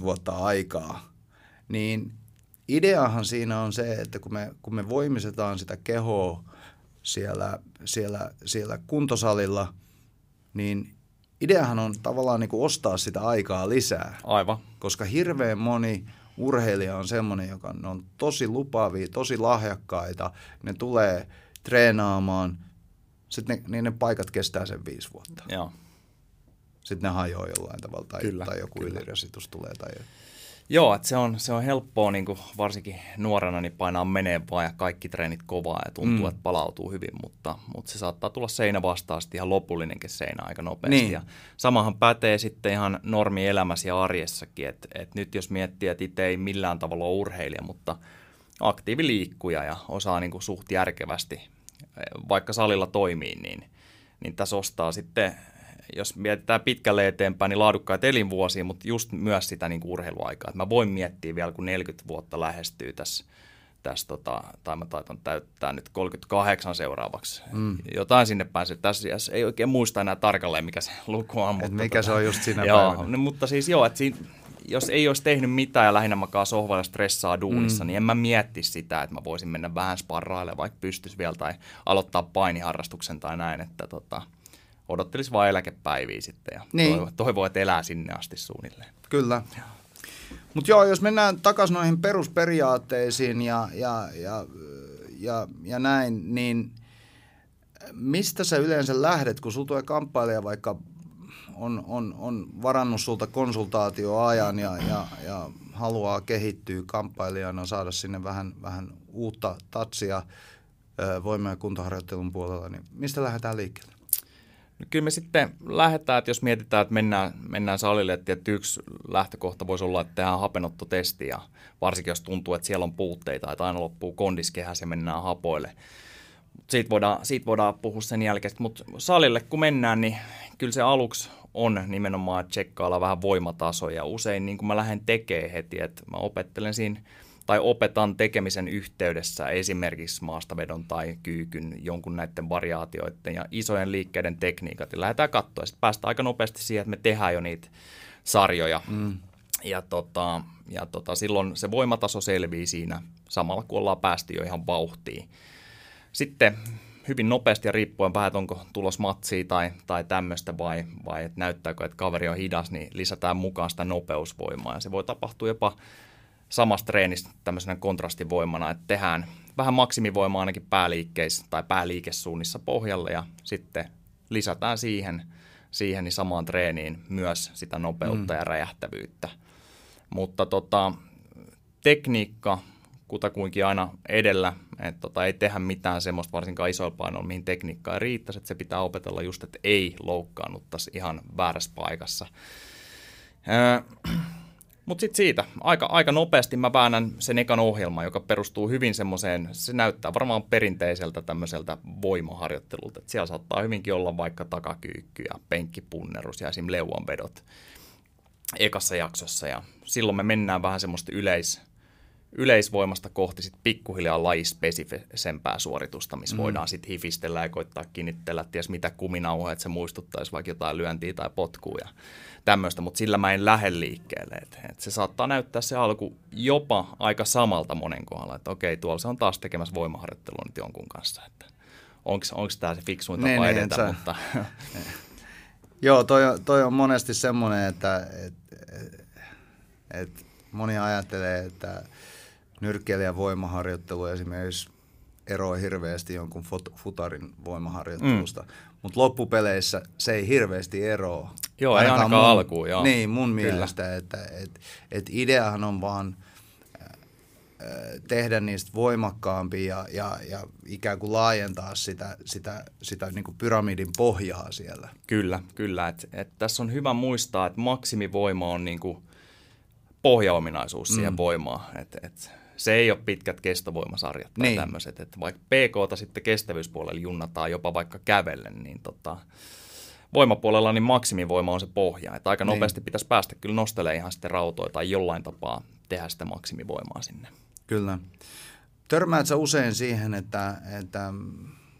10-15 vuotta aikaa. Niin ideahan siinä on se, että kun me, kun me voimisetaan sitä kehoa siellä, siellä, siellä kuntosalilla, niin ideahan on tavallaan niin kuin ostaa sitä aikaa lisää. Aivan. Koska hirveän moni urheilija on semmoinen, joka on tosi lupaavia, tosi lahjakkaita. Ne tulee – treenaamaan, sitten ne, niin ne paikat kestää sen viisi vuotta. Joo. Sitten ne hajoaa jollain tavalla tai, kyllä, tai joku kyllä. ylirasitus tulee. Tai... Joo, että se on, se on helppoa niin kuin varsinkin nuorena niin painaa menee vaan ja kaikki treenit kovaa ja tuntuu, mm. että palautuu hyvin, mutta, mutta se saattaa tulla seinä vastaan sitten ihan lopullinenkin seinä aika nopeasti. Niin. Ja samahan pätee sitten ihan normielämässä ja arjessakin, että, että nyt jos miettii, että itse ei millään tavalla ole urheilija, mutta aktiiviliikkuja ja osaa niin kuin suht järkevästi vaikka salilla toimii, niin, niin tässä ostaa sitten, jos mietitään pitkälle eteenpäin, niin laadukkaita elinvuosia, mutta just myös sitä niin kuin urheiluaikaa. Että mä voin miettiä vielä, kun 40 vuotta lähestyy tässä, tässä tota, tai mä taitan täyttää nyt 38 seuraavaksi. Mm. Jotain sinne pääsee. Tässä ei oikein muista enää tarkalleen, mikä se luku on. Mutta mikä tota, se on just siinä joo, päivänä. Mutta siis joo, että siinä, jos ei olisi tehnyt mitään ja lähinnä makaa sohvalla stressaa duunissa, mm. niin en mä mietti sitä, että mä voisin mennä vähän sparraille, vaikka pystyisi vielä tai aloittaa painiharrastuksen tai näin, että tota, odottelisi vain eläkepäiviä sitten ja niin. toivoo, toivo, että elää sinne asti suunnilleen. Kyllä. Mutta joo, jos mennään takaisin noihin perusperiaatteisiin ja, ja, ja, ja, ja näin, niin mistä sä yleensä lähdet, kun sulla tulee kamppailija vaikka on, on, on varannut sulta konsultaatioajan ja, ja, ja haluaa kehittyä kamppailijana, saada sinne vähän, vähän uutta tatsia voima- ja kuntoharjoittelun puolella, niin mistä lähdetään liikkeelle? Kyllä me sitten lähdetään, että jos mietitään, että mennään, mennään salille, että yksi lähtökohta voisi olla, että tehdään hapenottotesti ja varsinkin jos tuntuu, että siellä on puutteita, että aina loppuu kondiskehäs ja mennään hapoille. Siitä voidaan, siitä voidaan puhua sen jälkeen, mutta salille kun mennään, niin kyllä se aluksi on nimenomaan tsekkailla vähän voimatasoja. Usein niin kuin mä lähden tekemään heti, että mä opettelen siinä tai opetan tekemisen yhteydessä esimerkiksi maastavedon tai kyykyn jonkun näiden variaatioiden ja isojen liikkeiden tekniikat. Ja lähdetään katsoa. Sitten päästään aika nopeasti siihen, että me tehdään jo niitä sarjoja. Mm. Ja, tota, ja tota, silloin se voimataso selvii siinä samalla, kun ollaan päästy jo ihan vauhtiin. Sitten hyvin nopeasti ja riippuen vähän, että onko tulos matsia tai, tai tämmöistä vai, vai että näyttääkö, että kaveri on hidas, niin lisätään mukaan sitä nopeusvoimaa. Ja se voi tapahtua jopa samasta treenistä tämmöisenä kontrastivoimana, että tehdään vähän maksimivoimaa ainakin pääliikkeissä tai pääliikesuunnissa pohjalle ja sitten lisätään siihen, siihen niin samaan treeniin myös sitä nopeutta mm. ja räjähtävyyttä. Mutta tota, tekniikka kutakuinkin aina edellä, että tota, ei tehdä mitään semmoista varsinkaan isoilla painoilla, mihin tekniikka ei riittäisi, että se pitää opetella just, että ei loukkaannuttaisi ihan väärässä paikassa. Mutta sitten siitä, aika, aika nopeasti mä väännän sen ekan ohjelman, joka perustuu hyvin semmoiseen, se näyttää varmaan perinteiseltä tämmöiseltä voimaharjoittelulta. Et siellä saattaa hyvinkin olla vaikka takakyykky ja penkkipunnerus ja esim. leuanvedot ekassa jaksossa. Ja silloin me mennään vähän semmoista yleis, yleisvoimasta kohti sit pikkuhiljaa lajispesifisempää suoritusta, missä mm. voidaan sitten hifistellä ja koittaa kiinnittellä ties mitä kuminauhaa, että se muistuttaisi vaikka jotain lyöntiä tai potkua ja tämmöistä, mutta sillä mä en lähde liikkeelle. Et, et se saattaa näyttää se alku jopa aika samalta monen kohdalla, että okei, tuolla se on taas tekemässä voimaharjoittelua nyt jonkun kanssa, että onko tämä se fiksuin tapa ne, edetä, ne, mutta... [LAUGHS] Joo, toi, toi on monesti semmoinen, että et, et, et moni ajattelee, että nyrkkeilijän voimaharjoittelu esimerkiksi eroaa hirveästi jonkun futarin voimaharjoittelusta. Mm. Mutta loppupeleissä se ei hirveästi eroa. Joo, ainakaan ei ainakaan mun, alkuun, joo. Niin, mun Kyllä. mielestä, että et, et ideahan on vaan tehdä niistä voimakkaampia ja, ja, ja ikään kuin laajentaa sitä, sitä, sitä niin kuin pyramidin pohjaa siellä. Kyllä, kyllä. Et, et tässä on hyvä muistaa, että maksimivoima on niin kuin pohjaominaisuus siihen mm. voimaan. Et, et se ei ole pitkät kestovoimasarjat tai niin. tämmöiset. Että vaikka PK sitten kestävyyspuolella junnataan jopa vaikka kävellen, niin tota, voimapuolella niin maksimivoima on se pohja. Että aika niin. nopeasti pitäisi päästä kyllä nostelemaan ihan sitten rautoja tai jollain tapaa tehdä sitä maksimivoimaa sinne. Kyllä. Törmäät sä usein siihen, että, että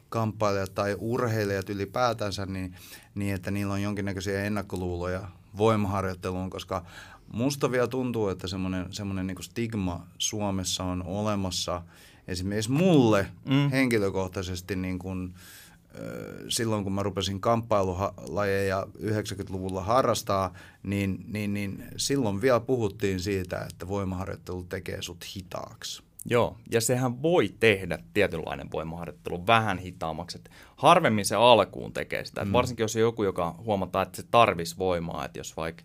kamppailijat tai urheilijat ylipäätänsä, niin, niin että niillä on jonkinnäköisiä ennakkoluuloja voimaharjoitteluun, koska Musta vielä tuntuu, että semmoinen, semmoinen niin stigma Suomessa on olemassa esimerkiksi mulle mm. henkilökohtaisesti niin kuin, silloin, kun mä rupesin kamppailulajeja 90-luvulla harrastaa, niin, niin, niin silloin vielä puhuttiin siitä, että voimaharjoittelu tekee sut hitaaksi. Joo, ja sehän voi tehdä tietynlainen voimaharjoittelu vähän hitaammaksi. Että harvemmin se alkuun tekee sitä. Mm. Varsinkin jos on joku, joka huomataan, että se tarvisi voimaa. Että jos vaikka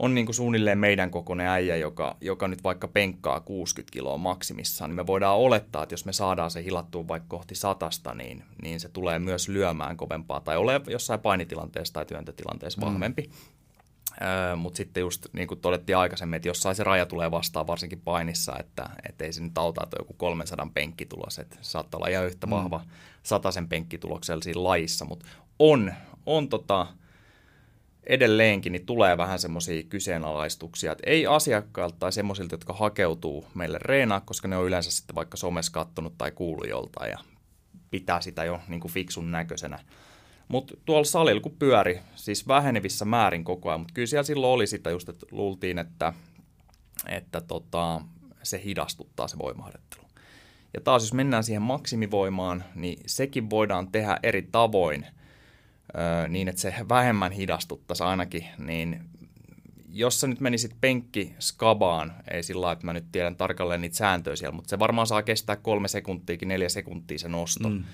on niin kuin suunnilleen meidän kokoinen äijä, joka, joka nyt vaikka penkkaa 60 kiloa maksimissaan, niin me voidaan olettaa, että jos me saadaan se hilattua vaikka kohti satasta, niin, niin se tulee myös lyömään kovempaa tai ole jossain painitilanteessa tai työntötilanteessa mm. vahvempi. Öö, Mutta sitten just niin kuin todettiin aikaisemmin, että jossain se raja tulee vastaan varsinkin painissa, että et ei se nyt auta, että joku 300 penkkitulos, että saattaa olla ihan yhtä mm. vahva mm. sataisen penkkituloksella siinä lajissa, mutta on, on tota, edelleenkin niin tulee vähän semmoisia kyseenalaistuksia, että ei asiakkailta tai semmoisilta, jotka hakeutuu meille reenaa, koska ne on yleensä sitten vaikka somessa kattonut tai kuullut joltain ja pitää sitä jo niin kuin fiksun näköisenä. Mutta tuolla salilla kun pyöri, siis vähenevissä määrin koko ajan, mutta kyllä siellä silloin oli sitä just, että luultiin, että, että tota, se hidastuttaa se voimaharjoittelu. Ja taas jos mennään siihen maksimivoimaan, niin sekin voidaan tehdä eri tavoin – niin, että se vähemmän hidastuttaisi ainakin, niin jos sä nyt menisit penkki skabaan, ei sillä lailla, että mä nyt tiedän tarkalleen niitä sääntöjä siellä, mutta se varmaan saa kestää kolme sekuntiakin, neljä sekuntia se nosto. Mm.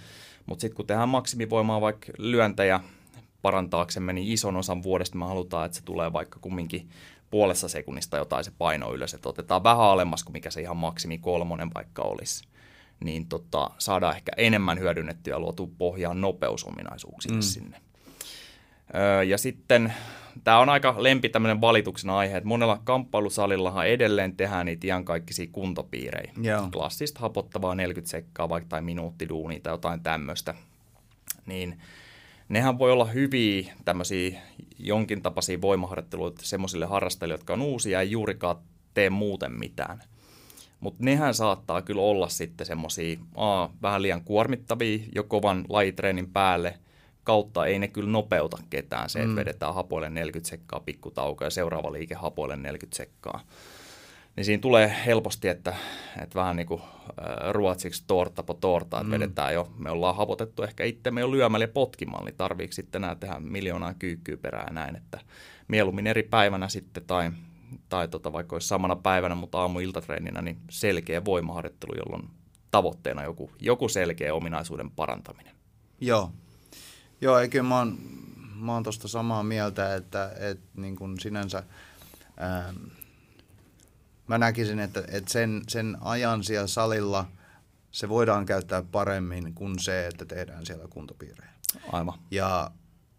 Mutta sitten kun tehdään maksimivoimaa vaikka lyöntäjä parantaaksemme, niin ison osan vuodesta me halutaan, että se tulee vaikka kumminkin puolessa sekunnista jotain se paino ylös, että otetaan vähän alemmas kuin mikä se ihan maksimi kolmonen vaikka olisi niin tota, saadaan ehkä enemmän hyödynnettyä ja luotu pohjaan nopeusominaisuuksille mm. sinne. Öö, ja sitten tämä on aika lempi tämmöinen valituksen aihe, että monella kamppailusalillahan edelleen tehdään niitä iankaikkisia kuntopiirejä. Joo. Klassista hapottavaa 40 sekkaa vaikka tai minuuttiduunia tai jotain tämmöistä. Niin nehän voi olla hyviä tämmöisiä jonkin tapaisia voimaharjoitteluita semmoisille harrastajille, jotka on uusia ja ei juurikaan tee muuten mitään. Mutta nehän saattaa kyllä olla sitten semmoisia vähän liian kuormittavia jo kovan lajitreenin päälle – kautta ei ne kyllä nopeuta ketään se, että mm. vedetään hapoille 40 sekkaa pikkutauko ja seuraava liike hapoille 40 sekkaa. Niin siinä tulee helposti, että, että vähän niin kuin äh, ruotsiksi torta po torta, että mm. vedetään jo, me ollaan hapotettu ehkä itsemme jo lyömällä ja potkimalla, niin tarviiko sitten enää tehdä miljoonaa kyykkyä perään näin, että mieluummin eri päivänä sitten tai, tai tota, vaikka olisi samana päivänä, mutta aamu-iltatreeninä, niin selkeä voimaharjoittelu, jolloin tavoitteena joku, joku selkeä ominaisuuden parantaminen. Joo, Joo, eikö mä oon, mä oon tosta samaa mieltä, että, että niin kuin sinänsä ää, mä näkisin, että, että sen, sen ajan siellä salilla se voidaan käyttää paremmin kuin se, että tehdään siellä kuntopiirejä. Aivan. Ja,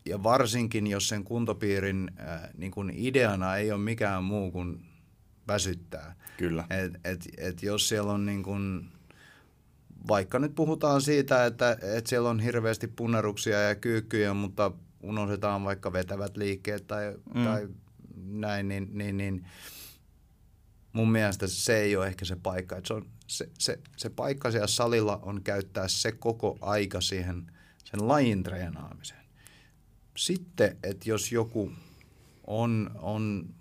ja varsinkin, jos sen kuntopiirin ää, niin kuin ideana ei ole mikään muu kuin väsyttää. Kyllä. Et, et, et jos siellä on niin kun, vaikka nyt puhutaan siitä, että et siellä on hirveästi punneruksia ja kyykkyjä, mutta unohdetaan vaikka vetävät liikkeet tai, mm. tai näin, niin, niin, niin mun mielestä se ei ole ehkä se paikka. Et se, on, se, se, se paikka siellä salilla on käyttää se koko aika siihen sen lajin treenaamiseen. Sitten, että jos joku on, on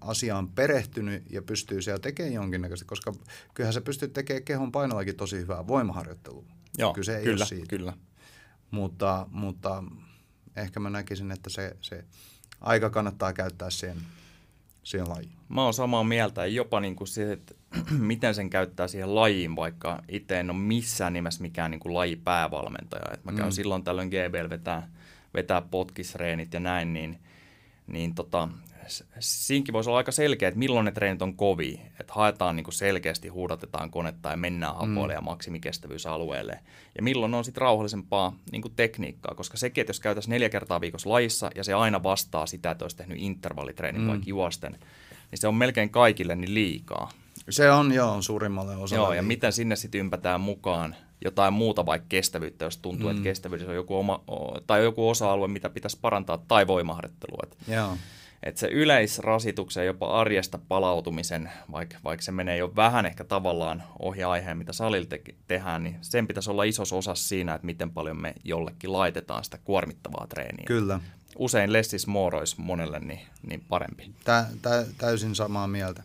asiaan perehtynyt ja pystyy siellä tekemään jonkinnäköistä, koska kyllähän se pystyy tekemään kehon painollakin tosi hyvää voimaharjoittelua. Joo, kyllä, ei kyllä, siitä. kyllä. Mutta, mutta ehkä mä näkisin, että se, se aika kannattaa käyttää siihen, siihen lajiin. Mä oon samaa mieltä, jopa niin kuin se, että [CLEARS THROAT] miten sen käyttää siihen lajiin, vaikka itse en ole missään nimessä mikään niin kuin lajipäävalmentaja. Et mä käyn mm. silloin tällöin GBL vetää, vetää potkisreenit ja näin, niin, niin tota, siinkin voisi olla aika selkeä, että milloin ne treenit on kovi. Että haetaan niin kuin selkeästi, huudatetaan konetta ja mennään hapoille mm. ja maksimikestävyysalueelle. Ja milloin on sitten rauhallisempaa niin kuin tekniikkaa, koska sekin, että jos käytäisiin neljä kertaa viikossa lajissa ja se aina vastaa sitä, että olisi tehnyt intervallitreenin mm. vaikka juosten, niin se on melkein kaikille niin liikaa. Se on, joo, suurimmalle osalle. Joo, ja miten sinne sitten ympätään mukaan jotain muuta vaikka kestävyyttä, jos tuntuu, mm. että kestävyydessä on joku, oma, tai joku osa-alue, mitä pitäisi parantaa, tai voimaharjoittelua. Joo että se yleisrasituksen jopa arjesta palautumisen, vaikka, vaikka se menee jo vähän ehkä tavallaan ohi aiheen, mitä salilla te- tehdään, niin sen pitäisi olla iso osa siinä, että miten paljon me jollekin laitetaan sitä kuormittavaa treeniä. Kyllä. Usein less is more olisi monelle niin, niin parempi. Tä, tä, täysin samaa mieltä.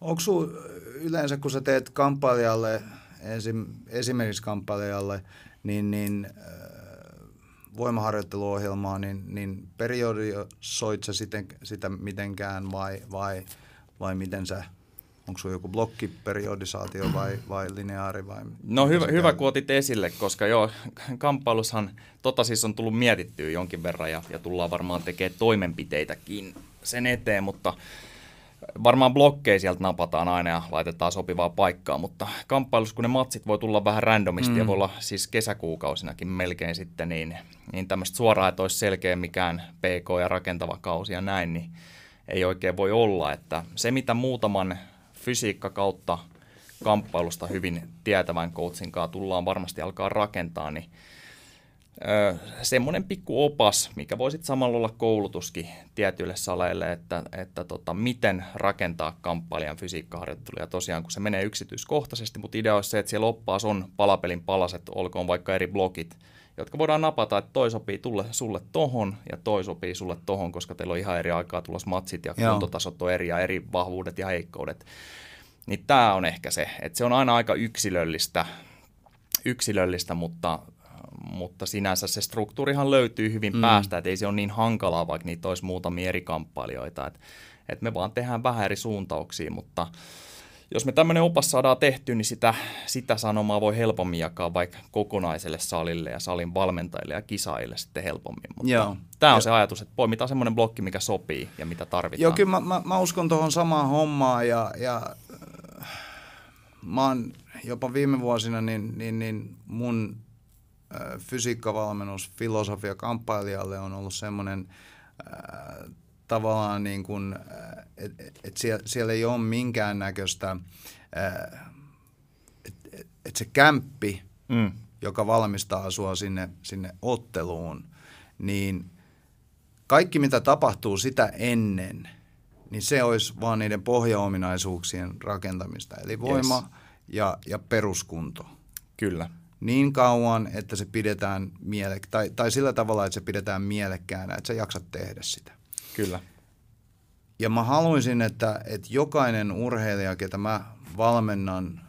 Onko sinulla yleensä, kun sä teet kamppailijalle, esim, esimerkiksi kamppailijalle, niin, niin voimaharjoitteluohjelmaa, niin, niin periodisoit sä sitä, sitä mitenkään vai, vai, vai miten sä, onko sulla joku blokkiperiodisaatio vai, vai lineaari vai? No hyvä, hyvä kun otit esille, koska joo, kamppailushan tota siis on tullut mietittyä jonkin verran ja, ja tullaan varmaan tekemään toimenpiteitäkin sen eteen, mutta varmaan blokkeja sieltä napataan aina ja laitetaan sopivaa paikkaa, mutta kamppailussa, kun ne matsit voi tulla vähän randomisti mm. ja voi olla siis kesäkuukausinakin melkein sitten, niin, niin tämmöistä suoraan, että olisi selkeä mikään PK ja rakentava kausi ja näin, niin ei oikein voi olla. Että se, mitä muutaman fysiikka kautta kamppailusta hyvin tietävän coachin kanssa tullaan varmasti alkaa rakentaa, niin semmoinen pikku opas, mikä voisi samalla olla koulutuskin tietyille saleille, että, että tota, miten rakentaa kamppailijan fysiikkaharjoitteluja. Tosiaan, kun se menee yksityiskohtaisesti, mutta idea olisi se, että siellä oppaas on palapelin palaset, olkoon vaikka eri blokit, jotka voidaan napata, että toi sopii tulle, sulle tohon ja toi sopii sulle tohon, koska teillä on ihan eri aikaa tulossa matsit ja Joo. kuntotasot on eri ja eri vahvuudet ja heikkoudet. Niin tämä on ehkä se, että se on aina aika yksilöllistä, yksilöllistä mutta mutta sinänsä se struktuurihan löytyy hyvin mm. päästä, että ei se ole niin hankalaa, vaikka niitä olisi muutamia eri kamppailijoita. Et, et me vaan tehdään vähän eri suuntauksia, mutta jos me tämmöinen opas saadaan tehty, niin sitä, sitä sanomaa voi helpommin jakaa vaikka kokonaiselle salille ja salin valmentajille ja kisaille sitten helpommin. Mutta Joo. Tämä on ja. se ajatus, että poimitaan semmoinen blokki, mikä sopii ja mitä tarvitaan. Joo, kyllä mä, mä, mä uskon tuohon samaan hommaan ja, ja äh, mä oon jopa viime vuosina, niin, niin, niin mun fysiikkavalmennus filosofia kamppailijalle on ollut semmoinen äh, tavallaan niin kuin, että et, et siellä, siellä ei ole minkäännäköistä, äh, että et, et se kämppi, mm. joka valmistaa sua sinne, sinne otteluun, niin kaikki mitä tapahtuu sitä ennen, niin se olisi vaan niiden pohjaominaisuuksien rakentamista, eli voima yes. ja, ja peruskunto. Kyllä niin kauan, että se pidetään miele- tai, tai sillä tavalla, että se pidetään mielekkäänä, että sä jaksat tehdä sitä. Kyllä. Ja mä haluaisin, että, että jokainen urheilija, ketä mä valmennan,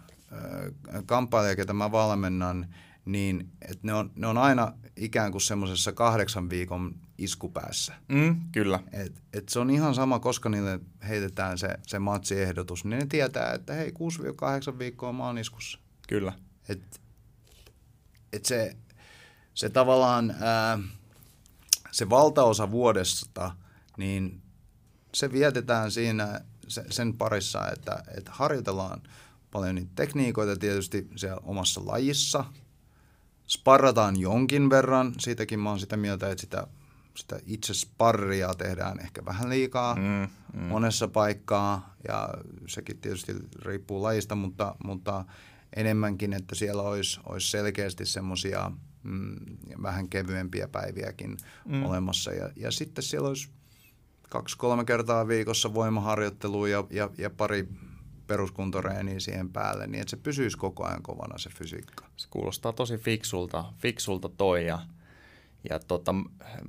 kamppailija, ketä mä valmennan, niin että ne on, ne on aina ikään kuin semmoisessa kahdeksan viikon iskupäässä. Mm, kyllä. Et, et se on ihan sama, koska niille heitetään se, se matsiehdotus, niin ne tietää, että hei, 6-8 viikkoa mä oon iskussa. Kyllä. Et, että se, se tavallaan ää, se valtaosa vuodesta, niin se vietetään siinä se, sen parissa, että, että harjoitellaan paljon niitä tekniikoita tietysti siellä omassa lajissa, sparrataan jonkin verran, siitäkin mä oon sitä mieltä, että sitä sitä itse sparria tehdään ehkä vähän liikaa mm, mm. monessa paikkaa. Ja sekin tietysti riippuu lajista, mutta, mutta enemmänkin, että siellä olisi, olisi selkeästi semmoisia mm, vähän kevyempiä päiviäkin mm. olemassa ja, ja sitten siellä olisi kaksi-kolme kertaa viikossa voimaharjoittelua ja, ja, ja pari peruskuntoreeniä siihen päälle, niin että se pysyisi koko ajan kovana se fysiikka. Se kuulostaa tosi fiksulta, fiksulta toi ja, ja tota,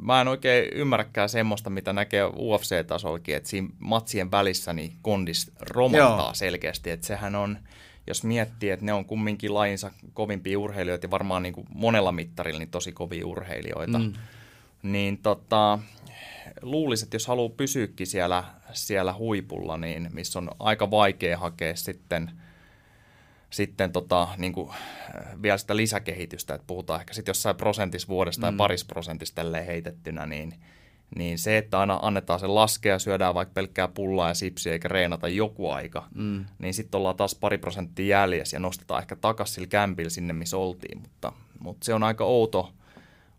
mä en oikein ymmärräkään semmoista, mitä näkee UFC-tasollakin, että siinä matsien välissä niin kondis romahtaa Joo. selkeästi, että sehän on, jos miettii, että ne on kumminkin lajinsa kovimpia urheilijoita ja varmaan niin kuin monella mittarilla niin tosi kovia urheilijoita, mm. niin tota, luulisin, että jos haluaa pysyäkin siellä, siellä huipulla, niin missä on aika vaikea hakea sitten, sitten tota, niin kuin, äh, vielä sitä lisäkehitystä, että puhutaan ehkä sitten jossain prosentissa vuodesta mm. tai paris prosentissa tälleen heitettynä, niin, niin se, että aina annetaan sen laskea, syödään vaikka pelkkää pullaa ja sipsiä eikä reenata joku aika, mm. niin sitten ollaan taas pari prosenttia jäljessä ja nostetaan ehkä takaisin sillä kämpillä sinne, missä oltiin, mutta, mutta se on aika outo,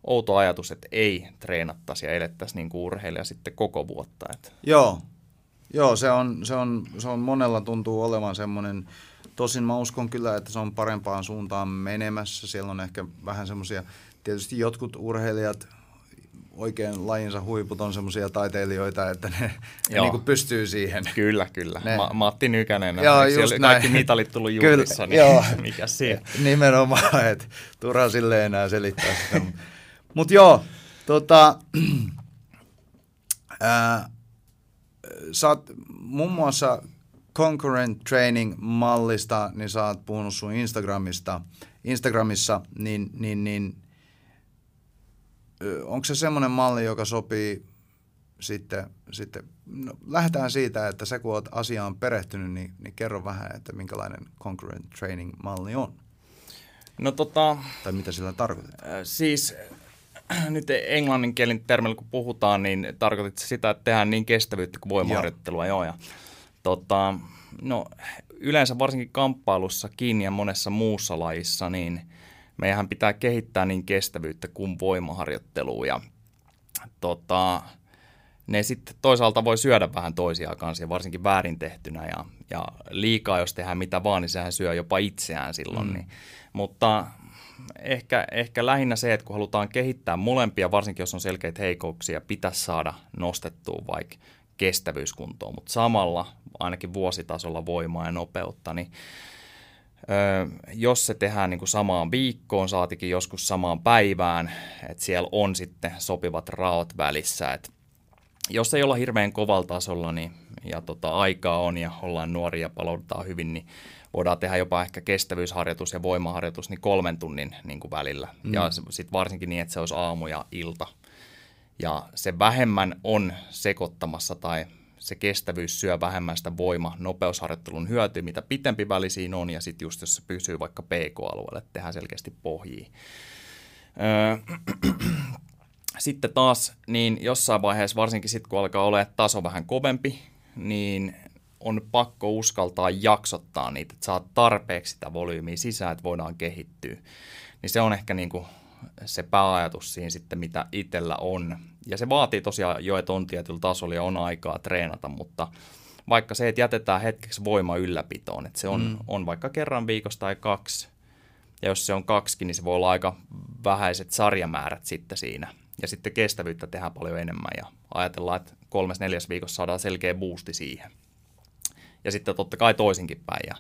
outo ajatus, että ei treenattaisi ja elettäisi niin kuin urheilija sitten koko vuotta. Että. Joo, Joo se, on, se, on, se on monella tuntuu olevan semmoinen, tosin mä uskon kyllä, että se on parempaan suuntaan menemässä. Siellä on ehkä vähän semmoisia, tietysti jotkut urheilijat, oikein lajinsa huiput on semmoisia taiteilijoita, että ne, ne niin pystyy siihen. Kyllä, kyllä. Ne. Ma- Matti Nykänen, joo, just näin. kaikki mitalit tullut juurissa, niin joo. [LAUGHS] mikä siinä? [LAUGHS] Nimenomaan, että turha sille enää selittää sitä. Mutta joo, tota, [CLEARS THROAT] ää, sä oot muun muassa Concurrent Training-mallista, niin sä oot puhunut sun Instagramista, Instagramissa, niin, niin, niin onko se semmoinen malli, joka sopii sitten, sitten no, lähdetään siitä, että sä kun oot asiaan perehtynyt, niin, niin kerro vähän, että minkälainen Concurrent Training-malli on. No tota... Tai mitä sillä tarkoitetaan? Siis nyt englanninkielin termillä kun puhutaan, niin tarkoitit sitä, että tehdään niin kestävyyttä kuin voimaharjoittelua. Joo. Joo, ja, tota, no, yleensä varsinkin kamppailussa kiinni ja monessa muussa lajissa, niin meidän pitää kehittää niin kestävyyttä kuin voimaharjoittelua. Ja, tota, ne sitten toisaalta voi syödä vähän toisiaan kanssa, varsinkin väärin tehtynä. Ja, ja liikaa, jos tehdään mitä vaan, niin sehän syö jopa itseään silloin. Mm. Niin. Mutta ehkä, ehkä lähinnä se, että kun halutaan kehittää molempia, varsinkin jos on selkeitä heikouksia, pitäisi saada nostettua vaikka kestävyyskuntoon, mutta samalla ainakin vuositasolla voimaa ja nopeutta, niin jos se tehdään niin kuin samaan viikkoon, saatikin joskus samaan päivään, että siellä on sitten sopivat raot välissä. Et jos ei olla hirveän kovalla tasolla niin, ja tota, aikaa on ja ollaan nuoria ja palaudutaan hyvin, niin voidaan tehdä jopa ehkä kestävyysharjoitus ja voimaharjoitus niin kolmen tunnin niin kuin välillä. Mm. Ja sitten varsinkin niin, että se olisi aamu ja ilta. Ja se vähemmän on sekoittamassa tai se kestävyys syö vähemmän sitä voima nopeusharjoittelun hyötyä, mitä pitempi väli siinä on, ja sitten just jos se pysyy vaikka PK-alueelle, tehdään selkeästi pohjia. Öö, [CLEARS THROAT] sitten taas, niin jossain vaiheessa, varsinkin sitten kun alkaa olla taso vähän kovempi, niin on pakko uskaltaa jaksottaa niitä, että saat tarpeeksi sitä volyymiä sisään, että voidaan kehittyä. Niin se on ehkä niin kuin se pääajatus siinä sitten, mitä itsellä on. Ja se vaatii tosiaan jo, että on tietyllä tasolla ja on aikaa treenata, mutta vaikka se, että jätetään hetkeksi voima ylläpitoon, että se on, mm. on vaikka kerran viikossa tai kaksi, ja jos se on kaksi, niin se voi olla aika vähäiset sarjamäärät sitten siinä. Ja sitten kestävyyttä tehdään paljon enemmän ja ajatellaan, että kolmes neljäs viikossa saadaan selkeä boosti siihen ja sitten totta kai toisinkin päin. Ja,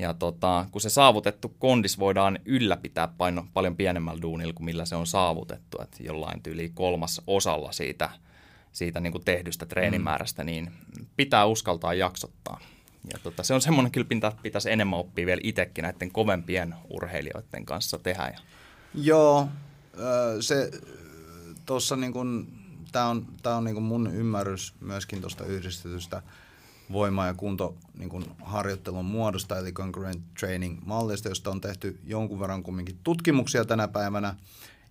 ja tota, kun se saavutettu kondis voidaan ylläpitää paino, paljon pienemmällä duunilla kuin millä se on saavutettu, että jollain tyyli kolmas osalla siitä, siitä niin kuin tehdystä treenimäärästä, niin pitää uskaltaa jaksottaa. Ja tota, se on semmoinen kyllä, mitä pitäisi enemmän oppia vielä itsekin näiden kovempien urheilijoiden kanssa tehdä. Ja. Joo, se tuossa niin kuin, tämä on, tää on niin kuin mun ymmärrys myöskin tuosta yhdistetystä voima- ja kunto niin kuin harjoittelun muodosta, eli concurrent training-mallista, josta on tehty jonkun verran kumminkin tutkimuksia tänä päivänä.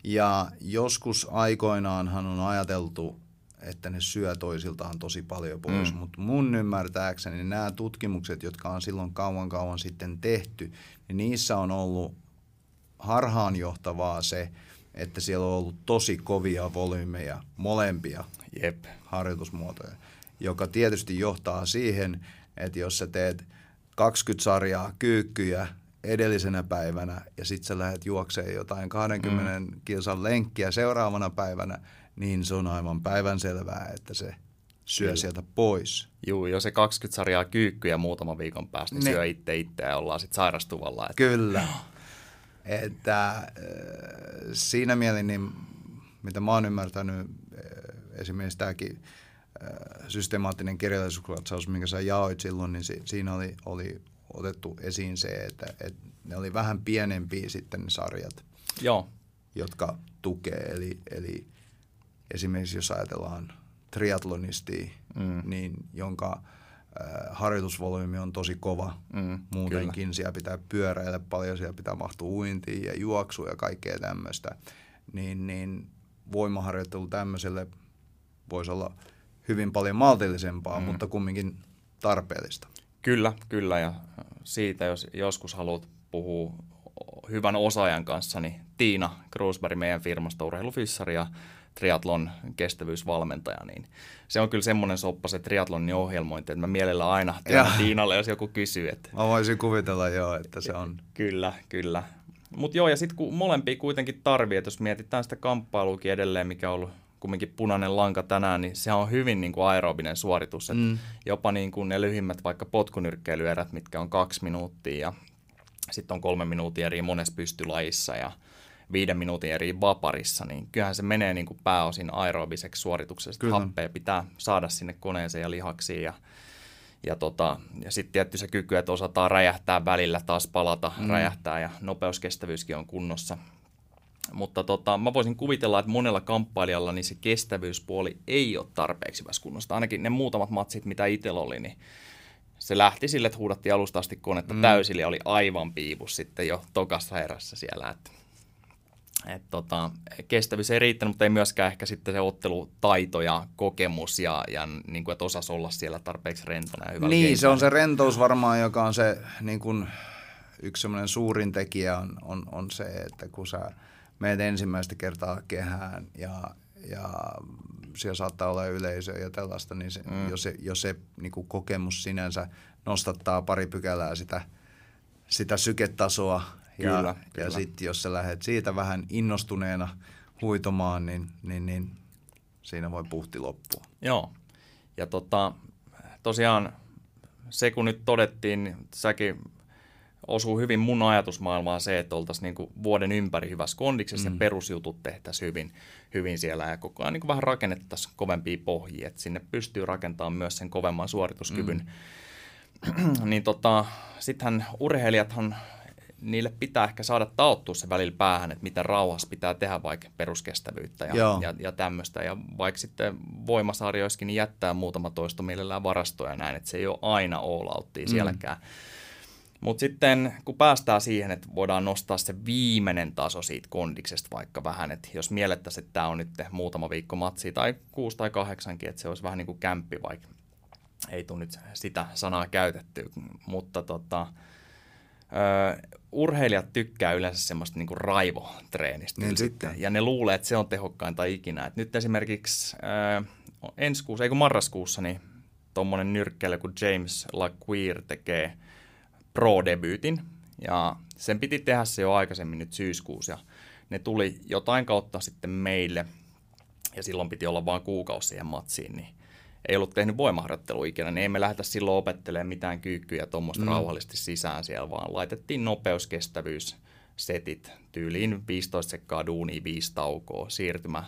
Ja joskus aikoinaanhan on ajateltu, että ne syö toisiltaan tosi paljon pois, mm. mutta mun ymmärtääkseni nämä tutkimukset, jotka on silloin kauan kauan sitten tehty, niin niissä on ollut harhaanjohtavaa se, että siellä on ollut tosi kovia volyymeja, molempia Jep. harjoitusmuotoja, joka tietysti johtaa siihen, että jos sä teet 20 sarjaa kyykkyjä edellisenä päivänä ja sitten sä lähdet juokseen jotain 20 mm. kilsan lenkkiä seuraavana päivänä, niin se on aivan päivänselvää, että se syö Kyllä. sieltä pois. Juu, jos se 20 sarjaa kyykkyjä muutaman viikon päästä, niin ne. syö itse itseä ja ollaan sitten sairastuvalla. Että... Kyllä. että äh, siinä mielin, niin, mitä mä oon ymmärtänyt, äh, esimerkiksi tämäkin äh, systemaattinen kirjallisuuskatsaus, minkä sä jaoit silloin, niin si, siinä oli, oli otettu esiin se, että, että ne oli vähän pienempiä sitten ne sarjat, Joo. jotka tukee. Eli, eli esimerkiksi jos ajatellaan triatlonistia, mm. niin jonka äh, harjoitusvolyymi on tosi kova mm, muutenkin. Kyllä. Siellä pitää pyöräillä paljon, siellä pitää mahtua uintiin ja juoksua ja kaikkea tämmöistä. Niin, niin voimaharjoittelu tämmöiselle voisi olla hyvin paljon maltillisempaa, mm. mutta kumminkin tarpeellista. Kyllä, kyllä. Ja siitä, jos joskus haluat puhua hyvän osaajan kanssa, niin Tiina Krusberg meidän firmasta urheilufissari ja triatlon kestävyysvalmentaja, niin se on kyllä semmoinen soppa se triatlonin ohjelmointi, että mä mielellä aina Tiinalle, jos joku kysyy. Että... Mä voisin kuvitella joo, että se on. Kyllä, kyllä. Mutta joo, ja sitten kun molempia kuitenkin tarvii, että jos mietitään sitä kamppailuakin edelleen, mikä on ollut kumminkin punainen lanka tänään, niin se on hyvin niin kuin aerobinen suoritus. Mm. Jopa niin kuin ne lyhimmät vaikka potkunyrkkeilyerät, mitkä on kaksi minuuttia ja sitten on kolme minuuttia eri monessa pystylajissa ja viiden minuutin eri vaparissa, niin kyllähän se menee niin kuin pääosin aerobiseksi suoritukseksi. Happea pitää saada sinne koneeseen ja lihaksiin ja ja, tota, ja sitten tietty se kyky, että osataan räjähtää välillä, taas palata, mm. räjähtää ja nopeuskestävyyskin on kunnossa. Mutta tota, mä voisin kuvitella, että monella kamppailijalla niin se kestävyyspuoli ei ole tarpeeksi hyvässä kunnossa. Ainakin ne muutamat matsit, mitä itsellä oli, niin se lähti sille, että huudattiin alusta asti konetta mm. täysille ja oli aivan piipus sitten jo tokassa erässä siellä. Että, et tota, kestävyys ei riittänyt, mutta ei myöskään ehkä sitten se ottelutaito ja kokemus ja, ja niin kuin, että osasi olla siellä tarpeeksi rentona ja hyvällä Niin, se on se rentous varmaan, joka on se niin kuin, yksi semmoinen suurin tekijä on, on, on se, että kun sä meet ensimmäistä kertaa kehään ja, ja siellä saattaa olla yleisö ja tällaista, niin se, mm. jos se, jos se niin kuin kokemus sinänsä nostattaa pari pykälää sitä, sitä syketasoa ja, kyllä, ja sitten jos sä lähdet siitä vähän innostuneena huitomaan, niin, niin, niin siinä voi puhti loppua. Joo, ja tota, tosiaan se kun nyt todettiin, niin säkin osuu hyvin mun ajatusmaailmaan se, että oltaisiin niin vuoden ympäri hyvässä kondiksessa mm. ja perusjutut tehtäisiin hyvin, hyvin siellä ja koko ajan niin vähän rakennettaisiin kovempia pohjia, että sinne pystyy rakentamaan myös sen kovemman suorituskyvyn. Mm. niin tota, sittenhän urheilijathan, niille pitää ehkä saada tauttua se välillä päähän, että miten rauhassa pitää tehdä vaikka peruskestävyyttä ja, ja, ja tämmöistä. Ja vaikka sitten voimasarjoissakin niin jättää muutama toisto mielellään varastoja näin, että se ei ole aina all outtia mm. sielläkään. Mutta sitten kun päästään siihen, että voidaan nostaa se viimeinen taso siitä kondiksesta vaikka vähän, että jos miellettäisiin, että tämä on nyt muutama viikko matsi tai kuusi tai kahdeksankin, että se olisi vähän niin kuin kämppi, vaikka ei tule nyt sitä sanaa käytetty, mutta tota, ö, urheilijat tykkää yleensä semmoista niinku raivotreenistä. Niin sitten. Ja ne luulee, että se on tehokkainta ikinä. Et nyt esimerkiksi ö, ensi kuussa, ei kun marraskuussa, niin tuommoinen nyrkkeilijä kuin James LaQueer tekee – pro-debyytin ja sen piti tehdä se jo aikaisemmin nyt syyskuussa ja ne tuli jotain kautta sitten meille ja silloin piti olla vain kuukausi siihen matsiin, niin ei ollut tehnyt voimaharjoittelua ikinä, niin ei me lähdetä silloin opettelemaan mitään kyykkyjä tuommoista mm. rauhallisesti sisään siellä, vaan laitettiin nopeuskestävyys, setit tyyliin 15 sekkaa duunia, 5 taukoa, siirtymä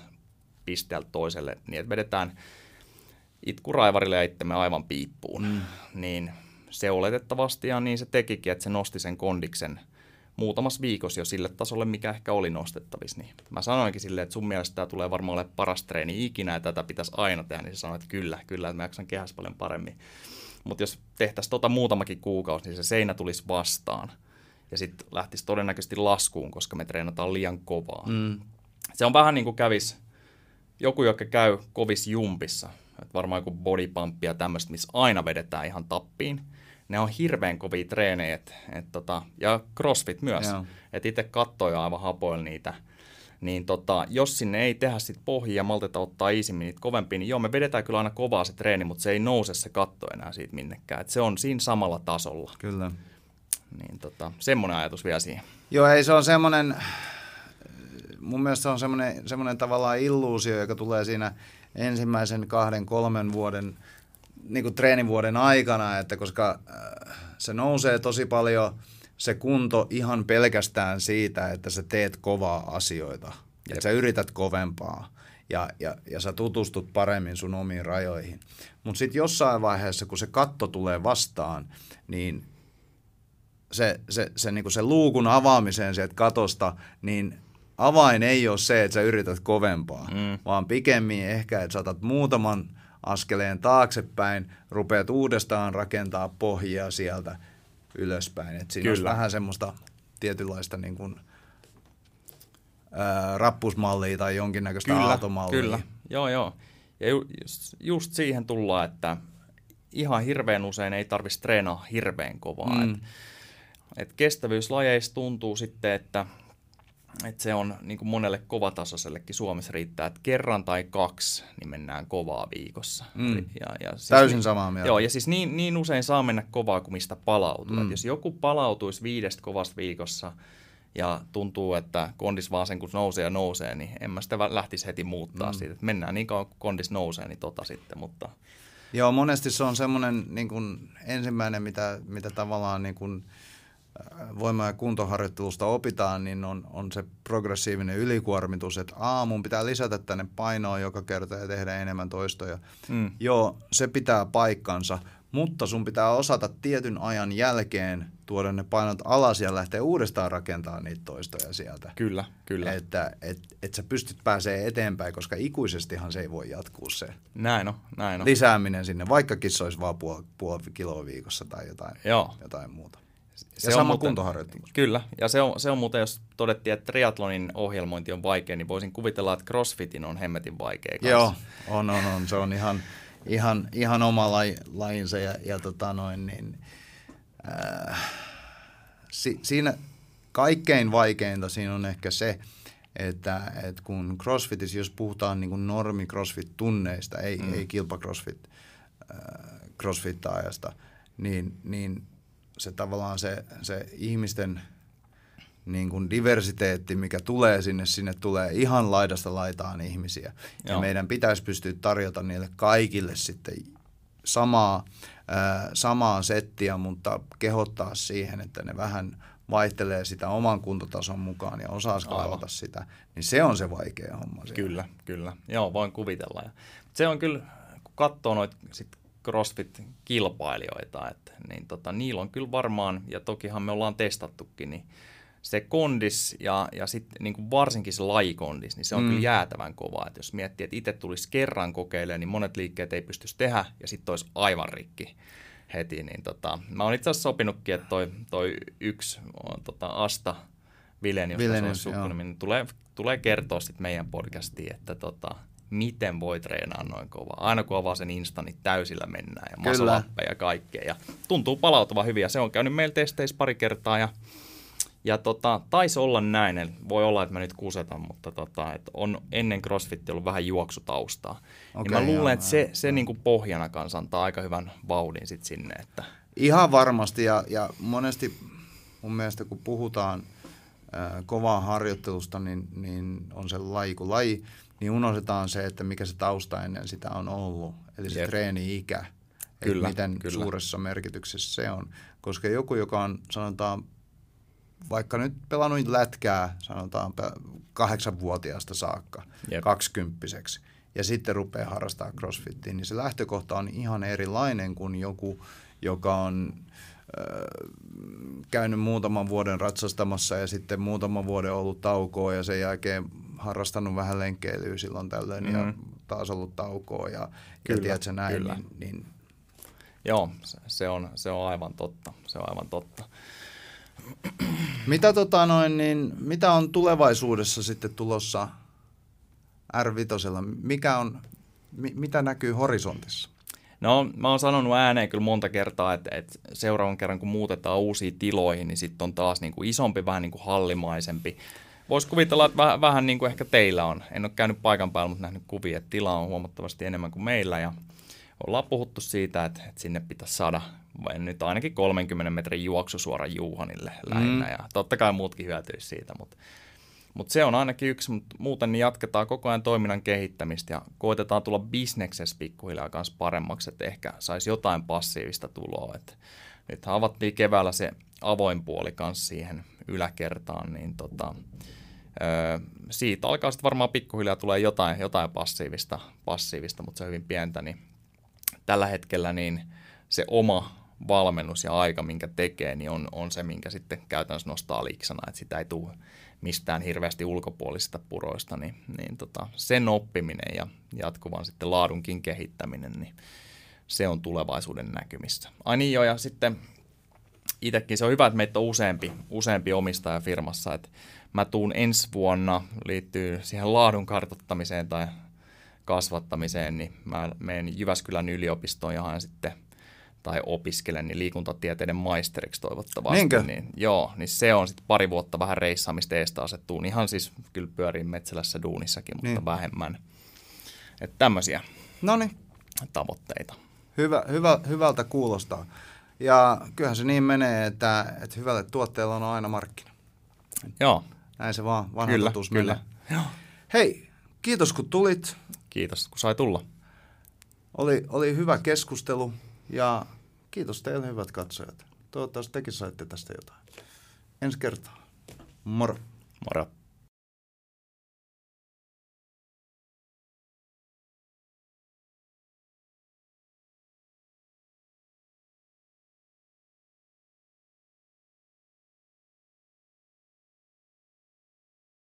pisteeltä toiselle, niin että vedetään itkuraivarille ja itsemme aivan piippuun. Mm. Niin se oletettavasti ja niin se tekikin, että se nosti sen kondiksen muutamassa viikossa jo sille tasolle, mikä ehkä oli nostettavissa. Niin mä sanoinkin silleen, että sun mielestä tämä tulee varmaan olemaan paras treeni ikinä ja tätä pitäisi aina tehdä, niin se sanoi, että kyllä, kyllä, että mä jaksan kehässä paljon paremmin. Mutta jos tehtäisiin tota muutamakin kuukausi, niin se seinä tulisi vastaan ja sitten lähtisi todennäköisesti laskuun, koska me treenataan liian kovaa. Mm. Se on vähän niin kuin kävis joku, joka käy kovis jumpissa, että varmaan joku bodypump ja tämmöistä, missä aina vedetään ihan tappiin – ne on hirveän kovia treenejä, et, et tota, ja crossfit myös. Että itse katsoin aivan hapoilla niitä, niin tota, jos sinne ei tehdä sit pohjia ja malteta ottaa iisimmin niitä kovempia, niin joo, me vedetään kyllä aina kovaa se treeni, mutta se ei nouse se katto enää siitä minnekään. Et se on siinä samalla tasolla. Kyllä. Niin tota, semmoinen ajatus vielä siihen. Joo, ei se on semmoinen, mun mielestä se on semmoinen, semmoinen tavallaan illuusio, joka tulee siinä ensimmäisen kahden, kolmen vuoden niin kuin treenivuoden aikana, että koska äh, se nousee tosi paljon se kunto ihan pelkästään siitä, että sä teet kovaa asioita. Että sä yrität kovempaa ja, ja, ja sä tutustut paremmin sun omiin rajoihin. Mutta sitten jossain vaiheessa, kun se katto tulee vastaan, niin se, se, se, niin kuin se luukun avaamiseen sieltä katosta, niin avain ei ole se, että sä yrität kovempaa, mm. vaan pikemmin ehkä, että saatat muutaman askeleen taaksepäin, rupeat uudestaan rakentaa pohjia sieltä ylöspäin. Et siinä Kyllä. vähän semmoista tietynlaista niin kuin, ää, rappusmallia tai jonkinnäköistä kyllä, aaltomallia. Kyllä, joo joo. Ja ju, just siihen tullaan, että ihan hirveän usein ei tarvitsisi treenaa hirveän kovaa. Mm. Et, et kestävyyslajeissa tuntuu sitten, että että se on niin kuin monelle kovatasoisellekin Suomessa riittää, että kerran tai kaksi niin mennään kovaa viikossa. Mm. Ja, ja siis Täysin niin, samaa mieltä. Joo, ja siis niin, niin usein saa mennä kovaa kuin mistä palautuu. Mm. jos joku palautuisi viidestä kovasta viikossa ja tuntuu, että kondis vaan sen kun nousee ja nousee, niin en mä sitä lähtisi heti muuttaa mm. siitä. Että mennään niin kauan kun kondis nousee, niin tota sitten, mutta... Joo, monesti se on semmoinen niin kuin ensimmäinen, mitä, mitä tavallaan niin kuin, voima- ja kuntoharjoittelusta opitaan, niin on, on se progressiivinen ylikuormitus, että aamun pitää lisätä tänne painoa joka kerta ja tehdä enemmän toistoja. Mm. Joo, se pitää paikkansa, mutta sun pitää osata tietyn ajan jälkeen tuoda ne painot alas ja lähteä uudestaan rakentamaan niitä toistoja sieltä. Kyllä, kyllä. Että et, et sä pystyt pääsee eteenpäin, koska ikuisestihan se ei voi jatkuu se näin on, näin on. lisääminen sinne, vaikkakin se olisi vaan puoli, puoli kiloa viikossa tai jotain, Joo. jotain muuta. Se ja sama muuten, kuntoharjoittelu. Kyllä, ja se on, se on muuten, jos todettiin, että triatlonin ohjelmointi on vaikea, niin voisin kuvitella, että crossfitin on hemmetin vaikea kanssa. Joo, on, on, on. Se on ihan, ihan, ihan oma laji, lajinsa ja, ja tota noin, niin, äh, si, siinä kaikkein vaikeinta siinä on ehkä se, että, että kun crossfitissä, jos puhutaan niin kuin normi crossfit-tunneista, ei, mm. ei kilpa crossfit, äh, crossfit-ajasta, niin, niin se tavallaan se, se ihmisten niin kuin diversiteetti, mikä tulee sinne, sinne tulee ihan laidasta laitaan ihmisiä. Joo. Ja meidän pitäisi pystyä tarjota niille kaikille sitten samaa, ää, samaa settiä, mutta kehottaa siihen, että ne vähän vaihtelee sitä oman kuntotason mukaan ja osaa kaivata sitä, niin se on se vaikea homma. Siellä. Kyllä, kyllä. Joo, voin kuvitella. Ja se on kyllä, kun katsoo noita sit CrossFit-kilpailijoita, että, niin tota, niillä on kyllä varmaan, ja tokihan me ollaan testattukin, niin se kondis ja, ja sitten niin varsinkin se lajikondis, niin se on mm. kyllä jäätävän kova. Et jos miettii, että itse tulisi kerran kokeilemaan, niin monet liikkeet ei pystyisi tehdä ja sitten olisi aivan rikki heti. Niin tota, mä oon itse asiassa sopinutkin, että toi, toi yksi on tota Asta Vilenius, Vilenius niin tulee, tulee kertoa sitten meidän podcastiin, että tota, miten voi treenaa noin kovaa. Aina kun avaa sen Insta, niin täysillä mennään ja masolappeja ja kaikkea. Ja tuntuu palautuva hyvin ja se on käynyt meillä testeissä pari kertaa ja ja tota, taisi olla näin, eli voi olla, että mä nyt kusetan, mutta tota, että on ennen CrossFit ollut vähän juoksutaustaa. Okay, niin mä luulen, joo, että se, se niin kuin pohjana kanssa antaa aika hyvän vauhdin sit sinne. Että... Ihan varmasti ja, ja monesti mun mielestä kun puhutaan kovaa harjoittelusta, niin, niin on se laji kuin laji niin unohdetaan se, että mikä se tausta ennen sitä on ollut, eli se Jep. treeni-ikä, kyllä, miten kyllä. suuressa merkityksessä se on. Koska joku, joka on, sanotaan, vaikka nyt pelannut lätkää, sanotaan kahdeksanvuotiaasta saakka, Jep. kaksikymppiseksi, ja sitten rupeaa harrastamaan crossfittiin, niin se lähtökohta on ihan erilainen kuin joku, joka on käynyt muutaman vuoden ratsastamassa ja sitten muutaman vuoden ollut taukoa ja sen jälkeen harrastanut vähän lenkkeilyä silloin tällöin mm-hmm. ja taas ollut taukoa ja, kyllä, ja tiedätkö näin, kyllä. Niin, niin... Joo, se on, se on aivan totta, se on aivan totta. Mitä, tota noin, niin, mitä on tulevaisuudessa sitten tulossa r Mikä on, mi, mitä näkyy horisontissa? No, mä oon sanonut ääneen kyllä monta kertaa, että, että seuraavan kerran kun muutetaan uusiin tiloihin, niin sitten on taas niin kuin isompi, vähän niin kuin hallimaisempi Voisi kuvitella, että vähän, vähän niin kuin ehkä teillä on. En ole käynyt paikan päällä, mutta nähnyt kuvia, että tila on huomattavasti enemmän kuin meillä. Ja ollaan puhuttu siitä, että, että sinne pitäisi saada vai nyt ainakin 30 metrin juoksu suora Juhanille lähinnä. Mm. Ja totta kai muutkin hyötyisi siitä, mutta mutta se on ainakin yksi, mutta muuten niin jatketaan koko ajan toiminnan kehittämistä ja koitetaan tulla bisneksessä pikkuhiljaa kanssa paremmaksi, että ehkä saisi jotain passiivista tuloa. Et nyt avattiin keväällä se avoin puoli kanssa siihen yläkertaan, niin tota, siitä alkaa sitten varmaan pikkuhiljaa tulee jotain, jotain passiivista, passiivista, mutta se on hyvin pientä, niin tällä hetkellä niin se oma valmennus ja aika, minkä tekee, niin on, on se, minkä sitten käytännössä nostaa liiksana, että sitä ei tule mistään hirveästi ulkopuolisista puroista, niin, niin tota, sen oppiminen ja jatkuvan sitten laadunkin kehittäminen, niin se on tulevaisuuden näkymissä. Ai niin joo, ja sitten itsekin se on hyvä, että meitä on useampi, useampi omistaja firmassa, että mä tuun ensi vuonna, liittyy siihen laadun kartottamiseen tai kasvattamiseen, niin mä menen Jyväskylän yliopistoon ja haen sitten – tai opiskelen, niin liikuntatieteiden maisteriksi toivottavasti. Niinkö? Niin, joo, niin se on sitten pari vuotta vähän reissaamista eestä asettuu. Ihan siis kyllä pyörii metsälässä duunissakin, mutta niin. vähemmän. Että tämmöisiä tavoitteita. Hyvä, hyvä, hyvältä kuulostaa. Ja kyllähän se niin menee, että, että hyvälle tuotteelle on aina markkina. Joo. Näin se vaan vanha kyllä, totuus kyllä. Joo. Hei, kiitos kun tulit. Kiitos, kun sai tulla. Oli, oli hyvä keskustelu. Ja kiitos teille hyvät katsojat. Toivottavasti tekin saitte tästä jotain. Ensi kertaa. Moro. Moro.